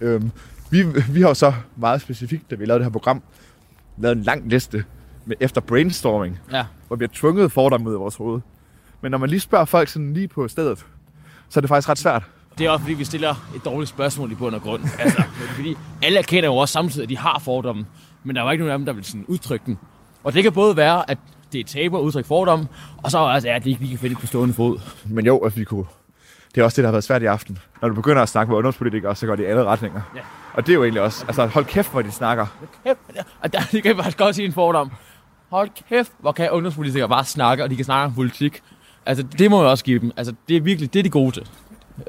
C: Øhm, vi, vi har jo så meget specifikt, da vi lavede det her program, lavet en lang liste med, efter brainstorming,
B: Ja.
C: hvor vi har tvunget fordomme ud af vores hoved. Men når man lige spørger folk sådan lige på stedet, så er det faktisk ret svært.
B: Det er også fordi, vi stiller et dårligt spørgsmål i bund og grund. Altså, fordi alle erkender jo også samtidig, at de har fordomme. Men der var ikke nogen af dem, der vil sådan udtrykke den. Og det kan både være, at det er taber at udtrykke fordom, og så altså, at de ikke lige kan finde det på stående fod.
C: Men jo, at vi kunne... Det er også det, der har været svært i aften. Når du begynder at snakke med ungdomspolitikere, så går de i alle retninger.
B: Ja.
C: Og det er jo egentlig også... Altså, hold kæft, hvor de snakker.
B: Kæft, og der, det kan jeg faktisk godt sige en fordom. Hold kæft, hvor kan ungdomspolitikere bare snakke, og de kan snakke om politik. Altså, det må jeg også give dem. Altså, det er virkelig, det er de gode til.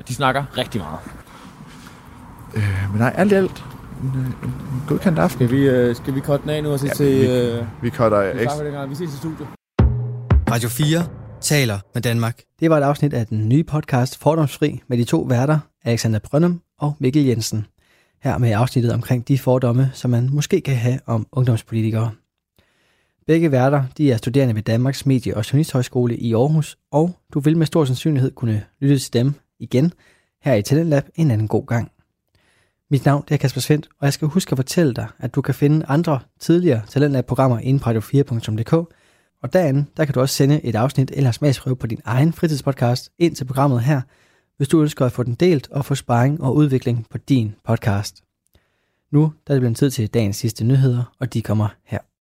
B: De snakker rigtig meget.
C: Men nej, alt i alt. En, øh, en, en godkendt aften.
B: Skal vi, øh, skal vi cutte den af nu og se
C: Ja,
B: til...
C: vi-
B: Øh,
C: Vi cutter
B: vi,
C: ekstra.
B: vi ses i studiet.
A: Radio 4 taler med Danmark. Det var et afsnit af den nye podcast Fordomsfri med de to værter, Alexander Brøndum og Mikkel Jensen. Her med afsnittet omkring de fordomme, som man måske kan have om ungdomspolitikere. Begge værter de er studerende ved Danmarks Medie- og Journalisthøjskole i Aarhus, og du vil med stor sandsynlighed kunne lytte til dem igen her i Talentlab en anden god gang. Mit navn er Kasper Svendt, og jeg skal huske at fortælle dig, at du kan finde andre tidligere Talentlab-programmer inde på radio4.dk, og derinde der kan du også sende et afsnit eller smagsprøve på din egen fritidspodcast ind til programmet her, hvis du ønsker at få den delt og få sparring og udvikling på din podcast. Nu der er det blevet tid til dagens sidste nyheder, og de kommer her.